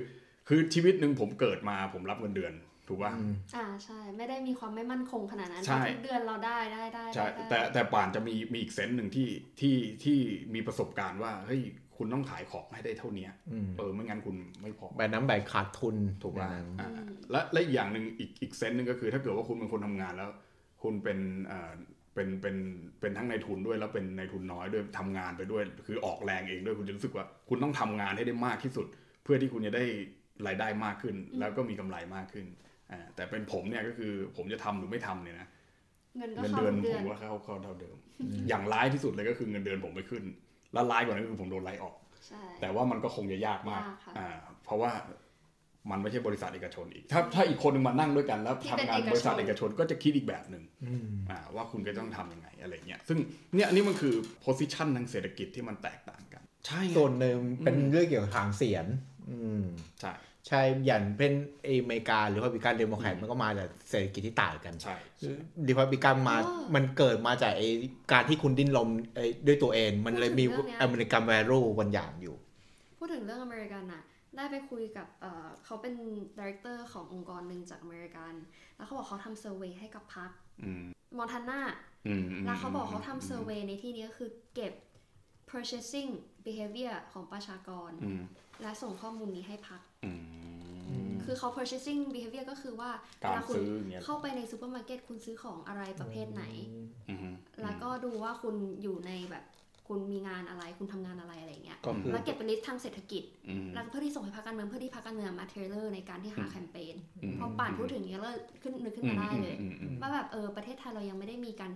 คือชีวิตหนึ่งผมเกิดมาผมรับเงินเดือนถูกป่ะ
อ่าใช่ ไม่ได้มีความไม่มั่นคงขนาดนั้น
ใช่
เพราะทุกเดือนเราได้ได้ได้
ใช่
ได้
แต่แต่ป่านจะมีมีอีกเซนส์หนึ่งที่ที่ที่มีประสบการณ์ว่าเฮ้ยคุณต้องขายของให้ได้เท่าเนี้ย
อืม
เออไม่งั้นคุณไม่พอ
แบบน้ำแบบขาดทุน
ถูกป่ะ
อย่างนั้น
อ่าและและอีกอย่างหนึ่งอีกอีกเซนส์หนึ่งก็คือถ้าเกิดว่าคุณเป็นคนทำงานแล้ว คุณเป็นเอ่อเป็นเป็นเป็นทั้งในทุนด้วยแล้วเป็นในทุนน้อยด้วยทำงานไปด้วย คือออกแรงเองด้วยคุณจะรู้สึกว่า คุณต้องทำงานให้ได้มากที่สุด เพื่อที่คุณจะได้ รายได้มากขึ้น แล้วก็มีกำไรมากขึ้นอ่าแต่เป็นผมเนี่ยก็คือผมจะทำหรือไม่ทำเนี่ยนะ
เงินก็
เงิน
เข้า
เดือน
ทุก
ผ
เดือน
มว่าเข้าเข้าเท่าเดิม อย่างร้ายที่สุดเลยก็คือเงินเดือนผมไม่ขึ้น แล้วร้ายกว่านั้นก็คือผมโดนไล่ออก
ใช่
แต่ว่ามันก็คงจะยากมาก
ยากค่ะ
อ่าเพราะว่ามันไม่ใช่บริษัทเอกชนอีก ถ้าถ้าอีกคนหนึ่งมานั่งด้วยกันแล้ว
ที่
ทำ
เป็น
งาน
เอกชน
บริษัทเอกชนก็จะคิดอีกแบบหนึ่ง
อืม
อ่าว่าคุณก็ต้องทำยังไงอะไรเงี้ย ซึ่งเนี่ยอันนี้มันคือ position ทางเศรษฐกิจที่มันแตกต่างกัน ใช่ไง
ส่วนหนึ่งเป็นเรื่องเกี่ยวกับฐานเสียงอืม
ใช่
ใช่อย่างเป็นอเมริกาหรือว่าบิการเดโมแครตมันก็มาจากเศรษฐกิจที่ต่างกัน
ใช่
รีพับลิกันมา
อ๋อ
มันเกิดมาจากไอ้การที่คุณดิ้นรนไอ้ด้วยตัวเอง มันเลยมี
พูดถึงเรื่องเนี้ย
American value บางอย่างอยู่
พูดถึงเรื่องอเมริกันน่ะได้ไปคุยกับเอ่อเขาเป็น director ขององค์กรหนึ่งจากอเมริกัน แล้วเขาบอกเขาทำ survey ให้กับพรรค
อืม
มอนทานา
อืมอืม
แล้วเขาบอกเขาทำ survey ในที่นี้ก็คือเก็บ purchasing behavior ของประชากร
อืม
และส่งข้อมูลนี้ให้พรร ค
อืม
คือเขา purchasing behavior ก็คือว่าเว
การ
ลาคุณ
ซื้ออย่างเงี้ย
เข้าไปในซูเปอร์มาร์เก็ตคุณซื้อของอะไรประเภทไหน
อืม
แล้วก็ดูว่าคุณอยู่ในแบบคุณมีงานอะไรคุณทำงานอะไรอะไรเงี้ย
ก็คือ
แล้วเก็บเป็น list ทางเศรษฐกิจ
อืม
แล้วเพื่อที่ส่งให้พรรคการเมืองเพื่อที่พรรคการเมืองมา tailor ในการที่หา
อืม
แคมเปญ
อืม
พอป่านพูดถึงนี้แล้วขึ้นนึกขึ้นมาได้เลย
อืมอืมอืม
ว่าแบบเออประเทศไทยเรายังไม่ได้มีการ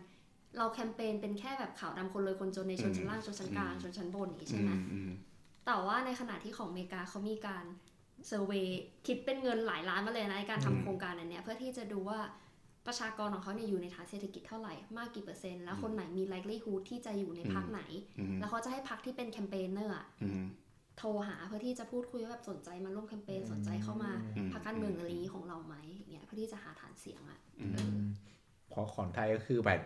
เราแคมเปญเป็นแค่แบบขาวดำคนรวยคนจนในชนชั้นล่างชนชั้นกลาง
อืม
ชนชั้นบนอย่างนี้
อื
ใช่ไหม
อืม
แต่ว่าในขณะที่ของอเมริกาเขามีการ survey คิดเป็นเงินหลายล้านมาเลยนะในการทำ
อืม
โครงการอันเนี้ยเพื่อที่จะดูว่าประชากรของเขาเนี่ยอยู่ในฐานเศรษฐกิจเท่าไหร่มากกี่เปอร์เซ็นต์แล้วคนไหนมี likelihood ที่จะอยู่ในพรรคไหน
อืม
แล้วเขาจะให้พรรคที่เป็น campaigner อะ
อืม
โทรหาเพื่อที่จะพูดคุยว่าแบบสนใจมาร่วมแคมเปญสนใจเข้ามา
อืม
พรรคการเมืองอะไรนี้ของเราไหมอย่างเงี้ยเพื่อที่จะหาฐานเสียงอะ
อืม
เออ
พอของไทยก็คือแบบ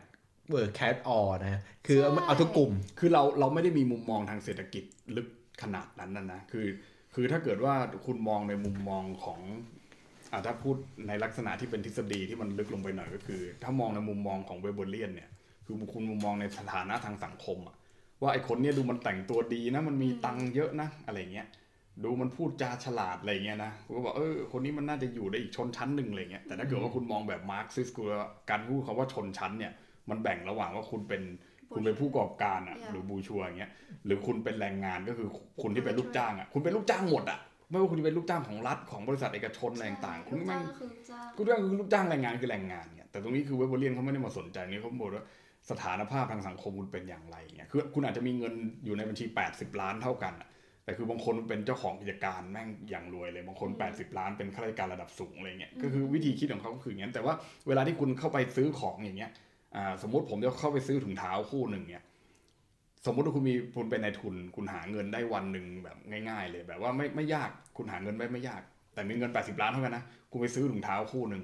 เวิร์ catch-all นะ คือ
ใช่
เอาทุกกลุ่ม
คือเราเราไม่ได้มีมุมมองทางเศรษฐกิจลึกขนาดนั้นนะนะ คือ คือถ้าเกิดว่าคุณมองในมุมมองของอาถ้าพูดในลักษณะที่เป็นทฤษฎีที่มันลึกลงไปหน่อยก็คือ ถ้ามองในมุมมองของ Weberian เนี่ย คือคุณมุมมองในสถานะทางสังคมอะว่าไอ้คนเนี้ยดูมันแต่งตัวดีนะ มันมีตังเยอะนะ อะไรเงี้ย ดูมันพูดจาฉลาดอะไรเงี้ยนะคุณก็บอกเออคนนี้มันน่าจะอยู่ในอีกชนชั้นหนึ่งอะไรเงี้ยแต่ถ้าเกิดว่าคุณมองแบบมาร์กซิสคือว่าการพูดคำว่าชนชั้นเนี่ยมันแบ่งระหว่างว่าคุณเป็น คุณเป็นผู้ประกอบการอะ
Yeah.
หรือบูชัวอย่างเงี้ย หรือคุณเป็นแรงงานก็คือคุณที่เป็นลูกจ้างอะ คุณเป็นลูกจ้างหมดอะ ไม่ว่าคุณจะเป็นลูกจ้างของรัฐของบริษัทเอกชนอะไรต่างๆ คุณ
ลูก
แม่
จ้างงก็คือลูกจ้าง
กูเรื่องคือลูกจ้างแรงงานคือแรงงานเนี่ยแต่ตรงนี้คือเวเบอร์เลียนเขาไม่ได้มาสนใจนี่เขาบอกว่าสถานภาพทางสังคมคุณเป็นอย่างไรเนี่ยคือคุณอาจจะมีเงินอยู่ในบัญชี 80 ล้านเท่ากันอะแต่คือบางคนเป็นเจ้าของกิจการแม่งอย่างรวยเลย บางคน 80 ล้านเป็นข้าราชการระดับสูงอะไรเงี้ย ก็คือวิธีคิดของเขาก็คืออย่างนั้นแต่ว่าเวลาที่คุณเข้าไปซื้อของอย่างเงี้ยอ่า สมมติผมจะเข้าไปซื้อถุงเท้าคู่หนึ่งเนี่ยสมมติว่าคุณมีคุณเป็นนายทุน คุณหาเงินได้วันหนึ่งแบบง่าย ๆ เลย แบบว่าไม่ไม่ยากคุณหาเงินไม่ไม่ยาก แต่มีเงิน80ล้านเท่ากันนะคุณไปซื้อถุงเท้าคู่หนึ่ง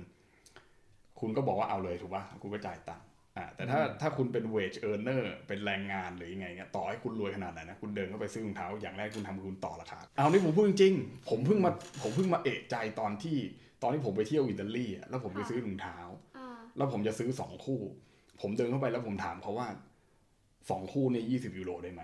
คุณก็บอกว่าเอาเลยถูกป่ะคุณก็จ่ายตังค์อ่าแต่ถ้าถ้าคุณเป็น wage earner เป็นแรงงานหรือยังไงเงี้ยต่อให้คุณรวยขนาดไหนนะคุณเดินเข้าไปซื้อถุงเท้าอย่างแรกคุณทำคือคุณต่อราคาเอานี่ผมพูดจริงๆผมเพิ่งมาผมเพิ่งมาเอะใจตอนที่ตอนที่ผมไปเที่ยวอิตาลีอะแล้วผมไปซื้อถุงเท้า
อ่า
แล้วผมจะซื้อสองคู่ ผมเดินเข้าไปแล้วผมถามเขาว่าสองคู่เนี่ยยี่สิบยูโรได้ไหม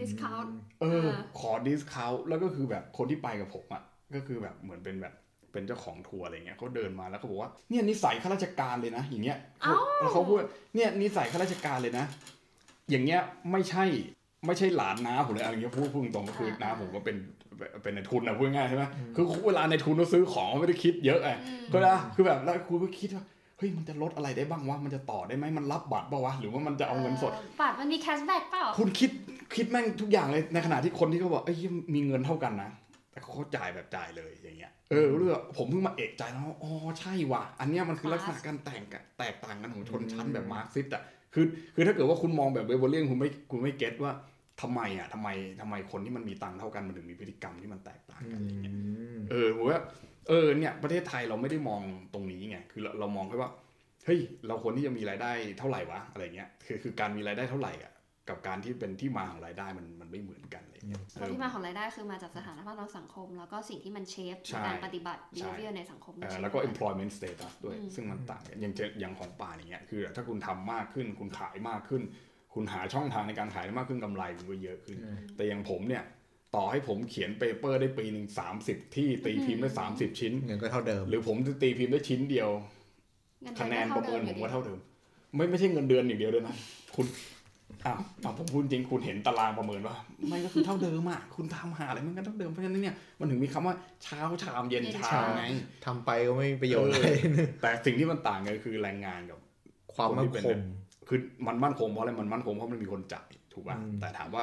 discount
เออ
อ่า
ขอดิสคาวแล้วก็คือแบบคนที่ไปกับผมอะ ก็คือแบบเหมือนเป็นแบบเป็นเจ้าของทัวร์อะไรเงี้ยเขาเดินมาแล้วเขาบอกว่าเนี่ยนิสัยข้าราชการเลยนะ อย่างเงี้ยเขาแล้วเขาพูดเนี่ยนิสัยข้าราชการเลยนะ อย่างเงี้ยไม่ใช่ไม่ใช่หลานน้าผมเลยอะไรเงี้ยพูดพูดตรงๆก็คือน้าผมก็เป็นเป็นนายทุนนะพูดง่ายๆใช่ไหมคือเวลานายทุนเขาซื้อของเขาไม่ได้คิดเยอะไงก็นะคือแบบแล้วคุณก็คิดว่าเฮ้ยมันจะลดอะไรได้บ้างวะมันจะต่อได้ไหมมันรับบัตรป่ะวะหรือว่ามันจะเอาเงินสด
บัตรมันมี cashback เปล่า
คุณคิดคิดแม่งทุกอย่างเลยในขณะที่คนที่เขาบอกเอ้ยมีเงินเท่ากันนะแต่เขาจ่ายแบบจ่ายเลยอย่างเงี้ยเออเรื่องผมเพิ่งมาเอะใจแล้วว่าอ๋อใช่ว่ะอันเนี้ยมันคือลักษณะการแต่งกันแตกต่างกันของชนชั้นแบบมาร์กซิสต์อะคือคือถ้าเกิดว่าคุณมองแบบเวเบอร์เลียนคุณไม่คุณไม่เก็ตว่าทำไมอะทำไมทำไมคนที่มันมีตังค์เท่ากันมันถึงมีพฤติกรรมที่มันแตกต่างกันอย่างเงี้ยเออผมว่า เออเนี่ยประเทศไทยเราไม่ได้มองตรงนี้ไงคือเราเรามองแค่ว่าเฮ้ยเราควรที่จะมีรายได้เท่าไหร่วะอะไรเงี้ยคือคือการมีรายได้เท่าไหร่อะกับการที่เป็นที่มาของรายได้มันมันไม่เหมือนกันอะไรเงี้ย
เพราะที่มาของรายได้คือมาจากสถานภาพทางสังคม แล้วก็สิ่งที่มันเชฟ
ใช่
การปฏิบัติ
ใช่
behavior ในสังคม
เออ
ใช่ไหม
แล้วก็ employment status ด้วย
อืม
ซึ่งมันต่างกันอย่างเช่นอย่างของป๊าอย่างเงี้ยคือ ถ้าคุณทำมากขึ้นคุณขายมากขึ้น คุณหาช่องทางในการขายได้มากขึ้นกำไรมันก็เยอะขึ้น แต่อย่างผมเนี่ย ต่อให้ผมเขียน paper ได้ปีหนึ่งสามสิบที่ตีพิมพ์ได้สามสิบชิ้น
เงินก็เท่าเดิม
หรือผมจะตีพิมพ์ได้ชิ้นเดียว
เงิเดือ
คะแนนประเมิน
ก็
ผม
ท่
ว่าเท่าเดิม ไม่ไม่ใช่เงินเดือนอย่างเดียวด้วยนะคุณอ้าวอ้าวผมพูดจริงคุณเห็นตารางประเมินว่าไม่ก็คือเท่าเดิมอะคุณทำหาอะไรมันก็เท่าเดิมเพราะฉะนั้นเนี่ยมันถึงมีคำว่าเช้าชามเย็นชามไง
ทำไปก็ไม่มีประโยชน์อะไร
แต่สิ่งที่มันต่างกันคือแรงงานกับ
ความมั่นคง
คือมันมั่นคงเพราะอะไรมันมั่นคงเพราะมันมีคนจ่าย ถูกป่ะ
อืม
แต่ถามว่า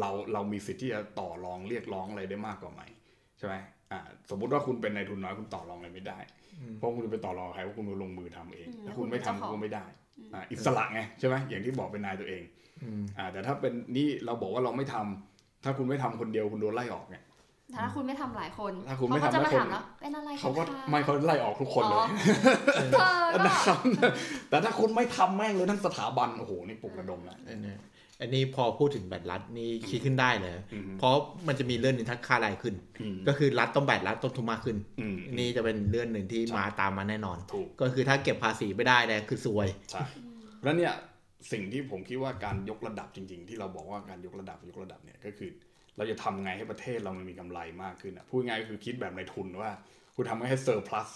เราเรามีสิทธิ์ที่จะต่อรองเรียกร้องอะไรได้มากกว่าไหมใช่ไหมอ่าสมมุติว่าคุณเป็นนายทุนน้อยคุณต่อรองอะไรไม่ได้ เพราะคุณจะไปต่อรองใครว่าคุณลงมือทำเอง
อืม
ถ้าคุณไม่ทำ
แล้วคุณเป็นเจ้าของ
คุณก็ไม่ได้อ่าอิสระไงใช่ไหมอย่างที่บอกเป็นนายตัวเอง
อืม
อ่าแต่ถ้าเป็นนี่เราบอกว่าเราไม่ทำถ้าคุณไม่ทำคนเดียวคุณโดนไล่ออกไง
แต่ถ้าคุณไม่ทำหลายคน
ถ้าคุณไม่
เขาก็จะ
ทำห
มา
ลายคน
ถามแล้วเป็นอะไร
เขาก็
คะ
ไม่เขาไล่ออกทุกคนเลย
อ๋อเธอก็
นะครับแต่ถ้าคุณไม่ทำแม่งเลยทั้งสถาบันโอ้โหนี่ปลุกระดมนะ
อันเนี้ย อันนี้พอพูดถึงแบตรัดนี่คิดขึ้นได้เลย
อืม
เพราะมันจะมีเรื่องหนึ่งถ้าค่ารายขึ้น
อืม
ก็คือรัฐต้องแบตรัดต้นทุนมากขึ้น
อืม
นี่จะเป็นเรื่องหนึ่งที่
ใช่
มาตามมาแน่นอน
ถูก
ก็คือถ้าเก็บภาษีไม่ได้เนี่ยคือซวย
ใช่แล้วเนี่ยสิ่งที่ผมคิดว่าการยกระดับจริง ๆ ที่เราบอกว่าการยกระดับยกระดับเนี่ยก็คือ เราจะทำไงให้ประเทศเรามันมีกำไรมากขึ้นอะพูดง่ายๆก็คือคิดแบบในทุนว่า คุณทำให้เซอร์ plus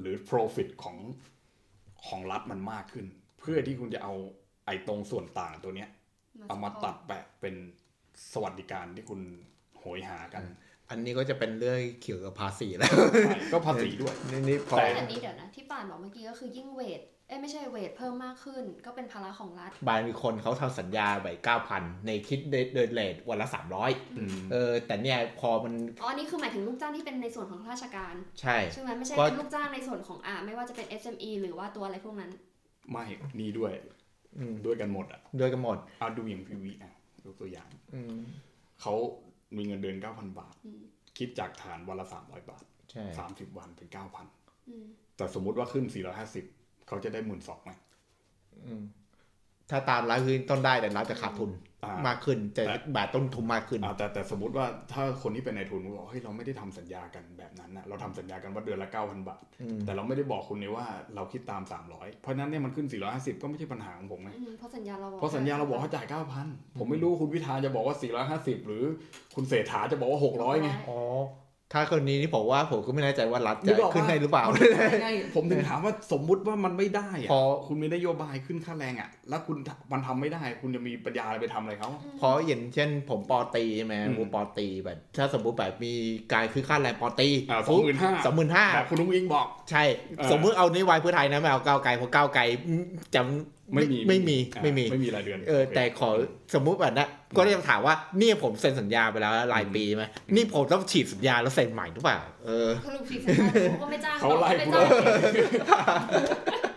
หรือ profit ของของรัฐมันมากขึ้น เพื่อที่คุณจะเอาไอ้ตรงส่วนต่างตัวเนี้ย เอามาตัดแปะเป็นสวัสดิการที่คุณโหยหากัน
อันนี้ก็จะเป็นเรื่องเกี่ยวกับภาษีแล้ว
ใช่ก็ภาษีด้วย
นี่นี่พอ
แต่
อันนี้เดี๋ยวนะที่ป่านบอกเมื่อกี้ก็คือยิ่งเวทเอ้ยไม่ใช่เวทเพิ่มมากขึ้น ก็เป็นภาระของรัฐ
บางคนเขาทำสัญญาไว้เก้าพันในคิดเดินเลทวันละสามร้อย
อืม
เออแต่เนี่ยพอมัน
อ๋ออันนี้คือหมายถึงลูกจ้างที่เป็นในส่วนของราชการ
ใช่
ใช่ไหมไม่ใช่
ก็
เป็นลูกจ้างในส่วนของอ่าไม่ว่าจะเป็น SME หรือว่าตัวอะไรพวกนั้น
ไม่นี่ด้วย
อืม
ด้วยกันหมดอะ
ด้วยกันหมด
เอาดูอย่างพีวีอะยกตัวอย่าง
อืม
เขามีเงินเดือน9,000บาท
อืม
คิดจากฐานวันละ300บาท
ใช่
30วันเป็น
อืม
9,000แต่สมมุติว่าขึ้น450เขาจะได้หมื่นสองไหม
อืมถ้าตามร้านคือต้นได้แต่ร้านจะขาดทุน
อ่า ม
มากขึ้นจะ
แต่
บาทต้นทุนมากขึ้น
อ่าแต่แต่สมมติว่าถ้าคนที่เป็นนายทุนบอกเฮ้ยเราไม่ได้ทำสัญญากันแบบนั้นนะเราทำสัญญากันว่าเดือนละ9,000บาท
อืม
แต่เราไม่ได้บอกคุณเลยว่าเราคิดตาม300เพราะฉะนั้นเนี่ยมันขึ้น450ก็ไม่ใช่ปัญหาของผมไง
อืมเพราะสัญญาเราบอก
เพราะสัญญาเราบอกเขาจ่าย9,000ผมไม่รู้คุณวิธาจะบอกว่า450หรือคุณเศรษฐาจะบอกว่า600ไง
อ๋อ ถ้าคนนี้นี่ผมว่าผมก็ไม่แน่ใจว่ารัฐ
นึ
จะ
กออกปะ
ขึ้นให้หรือเปล่า
ไม่ได้ไงผมถึงถามว่าสมมุติว่ามันไม่ได้อะ
พอ
คุณมีนโยบายขึ้นค่าแรงอะ แล้วคุณมันทำไม่ได้ คุณจะมีปัญญาอะไรไปทำอะไรเขา
เพราะอย่างเช่น ผมปอตรีใช่ไหม
อืม
ผมปอตรีแบบถ้าสมมติแบบมีการคือค่าแรงปอตรี
อ่าสองหมื่นห้า
สองหมื่นห้า
แบบคุณลุงอิงบอก
ใช่
เออ
สมมุติเอานโยบายเพื่อไทยนะไม่เอาก้าวไกลเพราะก้าวไกลอืมจะ
ไม่มี
ไม่มี
อ่า
ไม่มี
ไม่มีรายเดือน
เออ
โค
แต่ขอสมมุติแบบนะก็จะถามว่านี่ผมเซ็นสัญญาไปแล้วรายปีไหมนี่ผมต้องฉีดสัญญาแล้วเซ็นใหม่หรือเปล่าเออ
สรุปผิดสัญญาเขาก็ไม่จ้าง
เขาไล่
ไม่
คุณ
จ้าง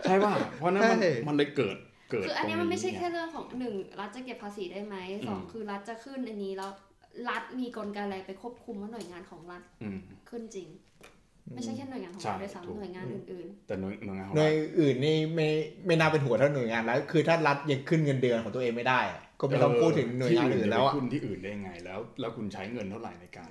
ใช่ป่ะเพราะฉะนั้นมัน
ใช่
มันเลยเกิดเกิด
คืออันเนี้ยมันไม่ใช่
ตรง
แค่เรื่องของหนึ่งรัฐจะเก็บภาษีได้ไหมสอง
อืม
คือรัฐจะขึ้นอันนี้แล้วรัฐมีกลไกอะไรไปควบคุมว่าหน่วยงานของรัฐ
อืม
ขึ้นจริง ไม่ใช่แค่หน่วยงานของ
ใช่
รัฐด้วย
ถูก
ซ้ำหน่วยงานอื่น
แต่หน่วยหน่วยงานของ
หน่วย
รัฐ
อื่นนี่ไม่ไม่น่าเป็นหัวเท่าหน่วยงานแล้วคือถ้ารัฐยังขึ้นเงินเดือนของตัวเองไม่ได้อะก็ไม่ต้องพูดถึงหน่วยงานอื่นแล้วอะ
ที่จะไปขึ้นที่อื่นได้ยังไงแล้ว แล้วคุณใช้เงินเท่าไหร่ในการ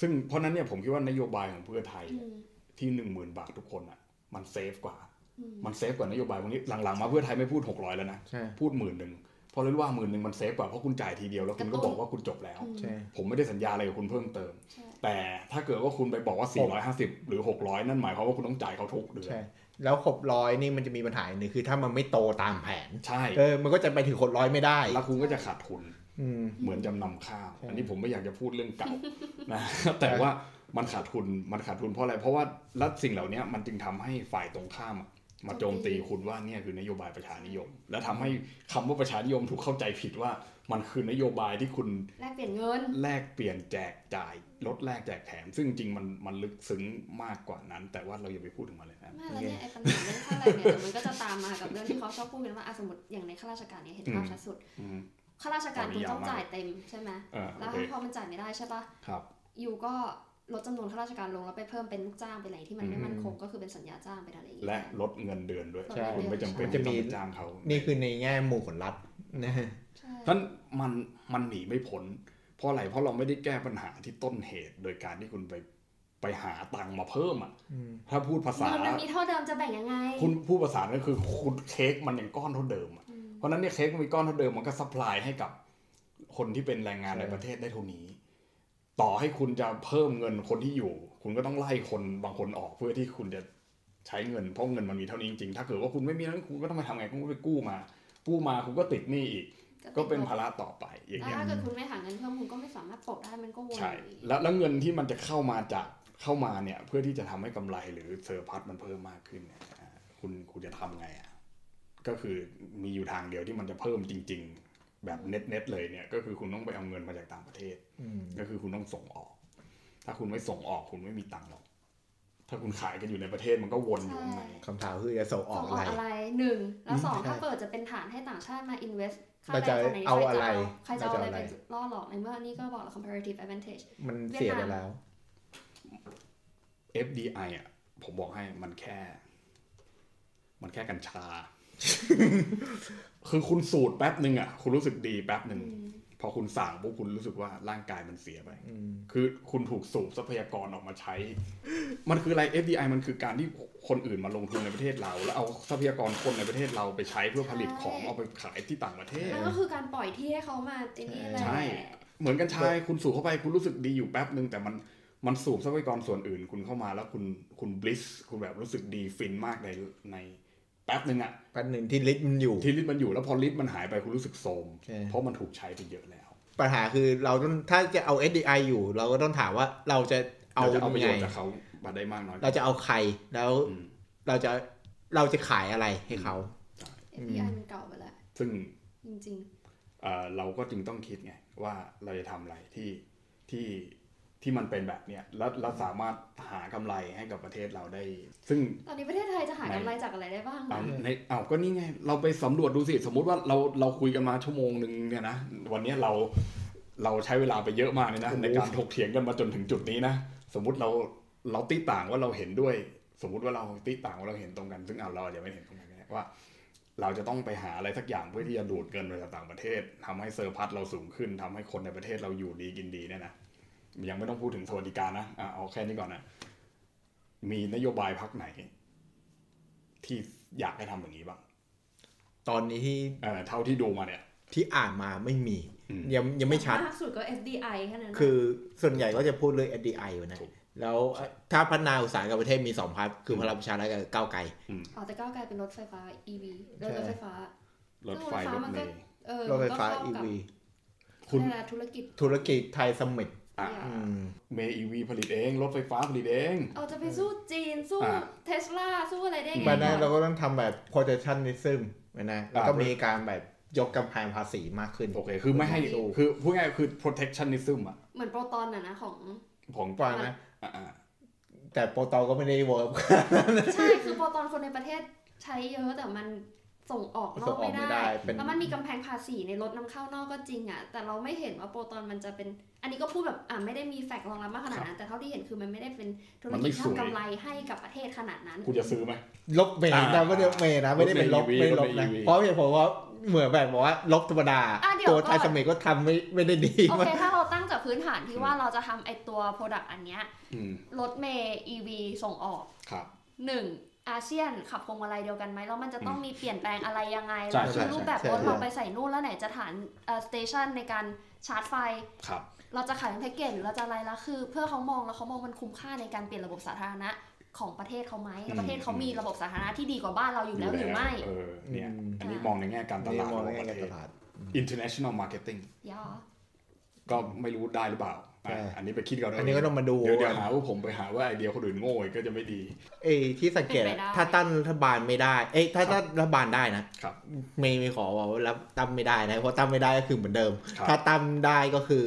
ซึ่งเพราะฉะนั้นเนี่ยผมคิดว่านโยบายของเพื่อไทย
ๆอืม
ที่หนึ่งหมื่นบาททุกคนอะ มัน safe กว่า
อืม
มัน safe กว่านโยบายพวกนี้หลังๆมาเพื่อไทยไม่พูดหกร้อยแล้วนะ
ใช่
พูดหมื่นหนึ่ง เพราะรู้ว่าหมื่นหนึ่งมัน safe กว่าเพราะคุณจ่ายทีเดียวแล้วคุณก็บอกว่าคุณจบแล้ว
อืม
ใช่
ผมไม่ได้สัญญาอะไรกับคุณเพิ่มเติม
ใช่
แต่ถ้าเกิดว่าคุณไปบอกว่า 450 หรือ 600 นั่นหมายความว่าคุณต้องจ่ายเขาทุกเดือน
ใช่แล้วหกร้อยนี่มันจะมีปัญหาอีกหนึ่งคือถ้ามันไม่โตตามแผน
ใช่
เออมันก็จะไปถึงหกร้อยไม่ได้
แล้วคุณก็จะขาดทุน
อืม
เหมือนจำนำข้าว
ใช่
อันนี้ผมไม่อยากจะพูดเรื่องเก่านะแต่ว่ามันขาดทุนมันขาดทุนเพราะอะไรเพราะว่าแล้วสิ่งเหล่านี้มันจึงทำให้ฝ่ายตรงข้ามอะ มาโจมตีคุณว่าเนี่ยคือนโยบายประชานิยม และทำให้คำว่าประชานิยมถูกเข้าใจผิดว่ามันคือนโยบายที่คุณ
แลกเปลี่ยนเงิน
แลกเปลี่ยนแจกจ่ายลดแลกแจกแถม ซึ่งจริงๆมันมันลึกซึ้งมากกว่านั้น แต่ว่าเราอย่าไปพูดถึงมันเลยนะ
ไม่แล้วเนี่ยไอ้ปัญหาเรื่องค่าแรงเนี่ยเดี๋ยวมันก็จะตามมากับเรื่องที่เขาชอบพูดกันว่าอะสมมติอย่างในข้าราชการเนี่ยเห็นภาพ
อืม
ชัดสุด
อืม
ข้าราชการ
ตอน
คุ
นี้
ณต้อง
ยาวมาก
จ่ายเต็มใช่ไหม
เออ
แล้
โอ
ว
เค
พอมันจ่ายไม่ได้ใช่ปะ
ครับ
ยูก็ ลดจำนวนข้าราชการลงแล้วไปเพิ่มเป็นลูกจ้างไปอะไรที่มันไม่
อืม
มั่นคงก็คือเป็นสัญญาจ้างเป็นอะไรอย่างเงี้ย
และลดเงินเดือนด้วย
ใช่
คุณไม่จำเป็น
จะ
จะ
มี
มีต้องไปจ้างเขา
นี่คือในแง่มุมของรัฐนะฮะ
ใช่
ท่านมันมันหนีไม่พ้นเพราะอะไรเพราะเราไม่ได้แก้ปัญหาที่ต้นเหตุ โดยการที่คุณไปไปหาตังค์มาเพิ่มอะ
อืม
ถ้าพูดภาษา
เงินมันมีเท่าเดิมจะแบ่งยังไง
คุณพูดภาษาก็คือคุณเค้กมันยังก้อนเท่าเดิมอะ
อืม
เพราะฉะนั้นเนี่ยเค้กมันมีก้อนเท่าเดิมมันก็ supply ให้กับคนที่เป็นแรงงาน
ใช่
ในประเทศได้เท่านี้ ต่อให้คุณจะเพิ่มเงินคนที่อยู่ คุณก็ต้องไล่คนบางคนออกเพื่อที่คุณจะใช้เงินเพราะเงินมันมีเท่านี้จริงๆถ้าเกิดว่าคุณไม่มีนั้นคุณก็ต้องไปทำไงคุณก็ไปกู้มา กู้มาคุณก็ติดหนี้อีก ก็เป็นภาระต่อไปอย่าง
แล้ว
เงี้ย
ถ้าเกิดคุณไม่หาเงินเพิ่มคุณก็ไม่สามารถปลดได้มันก็วน
ใช่
อยู่ดี
แล้วแล้วเงินที่มันจะเข้ามาจากเข้ามาเนี่ยเพื่อที่จะทำให้กำไรหรือเซอร์พัสมันเพิ่มมากขึ้นเนี่ยอ่าคุณคุณจะทำไงอะก็คือมีอยู่ทางเดียวที่มันจะเพิ่มจริง ๆ แบบเน็ตเน็ตๆเลยเนี่ยก็คือคุณต้องไปเอาเงินมาจากต่างประเทศ
อืม
ก็คือคุณต้องส่งออก ถ้าคุณไม่ส่งออกคุณไม่มีตังค์หรอก ถ้าคุณขายกันอยู่ในประเทศมันก็วนอยู่ข้างใน
คำถามคือจะส่งอ
ส่
อก
งอ
อะ
อก
ไร
อะไรหนึ่งแล้วสอง
ใช่
ถ้าเปิดจะเป็นฐานให้ต่างชาติมา invest ค่า
เรา
แร
จะ
งขนาดนี้
เอา
ใคร
อะไร
จะเอาใครจะเอาอะไร
เราจะเอาอะไร
ไปล่อหลอกในเมื่อนี่ก็บอกแล้ว comparative advantage
มันเสียไปแล้ว
FDI อะผมบอกให้มันแค่ มันแค่กัญชา คือคุณสูตรแป๊บหนึ่งอะ คุณรู้สึกดีแป๊บหนึ่ง
อืม
พอคุณสั่งปุ๊บคุณรู้สึกว่าร่างกายมันเสียไป
อืม
คือคุณถูกสูบทรัพยากรออกมาใช้ มันคืออะไร FDI มันคือการที่คนอื่นมาลงทุนในประเทศเรา แล้วเอาทรัพยากรคนในประเทศเราไปใช้เพื่อผลิตของเอาไปขายที่ต่างประเทศ
นั่นก็คือการปล่อยที่ให้เขามาไอ้นี่แหละ
ใช่ เหมือนกันชายคุณสูบเข้าไปคุณรู้สึกดีอยู่แป๊บหนึ่งแต่มันมันสูบทรัพยากรส่วนอื่น คุณเข้ามาแล้วคุณคุณบลิสคุณแบบรู้สึกดีฟินมากในใน แป๊บหนึ่งอะ
แป๊บหนึ่งที่ลิตรมันอยู่
ที่ลิตรมันอยู่แล้วพอลิตรมันหายไปคุณรู้สึกโทรม
ใช่
เพราะมันถูกใช้ไปเยอะแล้ว
ปัญหาคือเราต้องถ้าจะเอา SDI อยู่ เราก็ต้องถามว่าเราจะเอา
เราจะเอาประโย
ไง
ชน์จากเขามาได้มากน้อย
เราจะเอาใครแล้ว
อืม
เราจะเราจะขายอะไรให้เขา
เอ FDI มันเก่าไปแล้ว
ซึ่ง
จริง
เอ่อเราก็จึงต้องคิดไงว่าเราจะทำอะไรที่ที่ ที่มันเป็นแบบเนี้ยแล้วเราสามารถหากำไรให้กับประเทศเราได้ ซึ่ง
ๆตอนนี้ประเทศไทยจะหากำไรจากอะไรได้บ้าง
เอา
นะ
ในเอาก็นี่ไง เราไปสำรวจดูสิ สมมุติว่าเราเราคุยกันมาชั่วโมงหนึ่งเนี่ยนะ วันเนี้ยเราเราใช้เวลาไปเยอะมากเลยนะ
โอ้โห
ในการถกเถียงกันมาจนถึงจุดนี้นะ สมมุติเราเราตีต่างว่าเราเห็นด้วย สมมุติว่าเราตีต่างว่าเราเห็นตรงกัน ซึ่งเอาเราอาจจะไม่เห็นตรงกันก็ได้ว่า เราจะต้องไปหาอะไรสักอย่างเพื่อที่จะดูดเงินมาจากต่างประเทศทำให้เซอร์พัสเราสูงขึ้นทำให้คนในประเทศเราอยู่ดีกินดีเนี่ยนะ ยังไม่ต้องพูดถึงสวัสดิการนะอะเอาแค่นี้ก่อนนะ มีนโยบายพักไหน ที่อยากให้ทำอย่างนี้บ้าง
ตอนนี้ที่
เออเท่าที่ดูมาเนี่ย
ที่อ่านมาไม่มี
อืม
ยังยังไม่ชัด
มากสุดก็ FDI แค่นั้นนะ
คือส่วนใหญ่ก็จะพูดเรื่อง FDI อยู่นะ
ถูก
แล้วถ้าพัฒนาอุตสาหกรรมประเทศมีสองพาร์ทคือพลังประชารัฐกับก้าวไกล
อ๋อแต่ก้าวไกลเป็นรถไฟฟ้า EV รถ
ใช่
รถไฟฟ้า
รถไฟรถเมล์
เออ
รถไฟฟ้า
มันก็เข้
EV
กับ
คุณ
นี่แหละธุรกิจ
ธุรกิจไทยสมิธ
อะ
อืม
เมย์อีวีผลิตเอง รถไฟฟ้าผลิตเอง
เอาจะไปสู้จีน สู้
อะ
เทสลา สู้อะไรได้ไง
มานั้น
ก่อน
เราก็ต้องทำแบบ protectionism นะแล้วก็
อ่ามี
มีการแบบยกกำแพงภาษีมากขึ้น
โอเค คือไม่ให้
สู้
คือพูดง่ายๆคือ protectionism อะ
เหมือนโปรตอนน่ะนะของ
ของ
ปล่อยนะ
อ่า
แต่โปรตอก็ไม่ได้เวิร์ก
ใช่ คือโปรตอนคนในประเทศใช้เยอะแต่มัน ส่งออกนอ
ส่
ก
งออก
ไม่
ไม่
ได้
ได้เป็น
แล้วมันมีกำแพงภาษีในรถนำเข้านอกก็จริงอะ แต่เราไม่เห็นว่าโปรตอนมันจะเป็น อันนี้ก็พูดแบบอ่าไม่ได้มีแฟกต์รองรับมากขนาดนั้น แต่เท่าที่เห็นคือมันไม่ได้เป็นธุรกิจที่ทำกำไรให้กับประเทศขนาดนั้น
กูจะซื้อไหม
ลบเมย์
อ่า
นะไม่ได้เมย์นะไม่ได้เป็นลบ
ลบใน EV
ไม่ลบ
ลบใน
นะ
EV
เพราะเหตุผลว่าเหมือนแบบบอกว่าลบธรรมดา
อะเดี๋ยว
ตัว
ก่อน
ไทยสมัยก็ทำไม่ไม่ได้ดี
โอเคถ้าเราตั้งจากพื้นฐานที่ว่าเราจะทำไอตัว Product อันเนี้ย
อืม
รถเมย์ EV ส่งออก
ครับ
หนึ่ง อาเซียนขับพวงมาลัยเดียวกันไหมแล้วมันจะต้องมีเปลี่ยนแปลงอะไรยังไง
ใช่
แล้วคือ
ใช่
รูปแบบ
ใช่
รถ
ใช่
เราไปใส่นู่นแล้วไหนจะฐานเอ่อสเตชันในการชาร์จไฟ
ครับ
เราจะขายเป็นแพ็กเกจหรือเราจะอะไรแล้วคือ เพื่อเขามองแล้วเขามองมันคุ้มค่าในการเปลี่ยนระบบสาธารณะของประเทศเขาไหมแล้วประเทศเขามีระบบสาธารณะที่ดีกว่าบ้านเราอยู่แล้วหรือไม่
เออเนี่ย
อืม
อันนี้มองในแง่การต
นี่
ลาด
มอง
ข
ใน
อง
แง่
ประ
การ
เท
ต
ศ
ลาด
international marketing
ยอ
ก็ไม่รู้ได้หรือเปล่า อะ
ใช่
อันนี้ไปคิดกันเอั
นนี้ก็ต้องมาดู
เดี๋ยวเดี๋ยวหาว่าผมไปหาว่าไอเดียคนอื่นโง่อีกก็จะไม่ดี
เอยที่สังเกตอะถ้าตั้งรัฐบาลไม่ได้ เอ้ยถ้าตั้งรัฐบาลได้นะครับไม่ไม่ขอบอกว่ารับตั้งไม่ได้นะเพราะตั้งไม่ได้ก็คือเหมือนเดิม
ครับ
ถ้าตั้งได้ก็คือ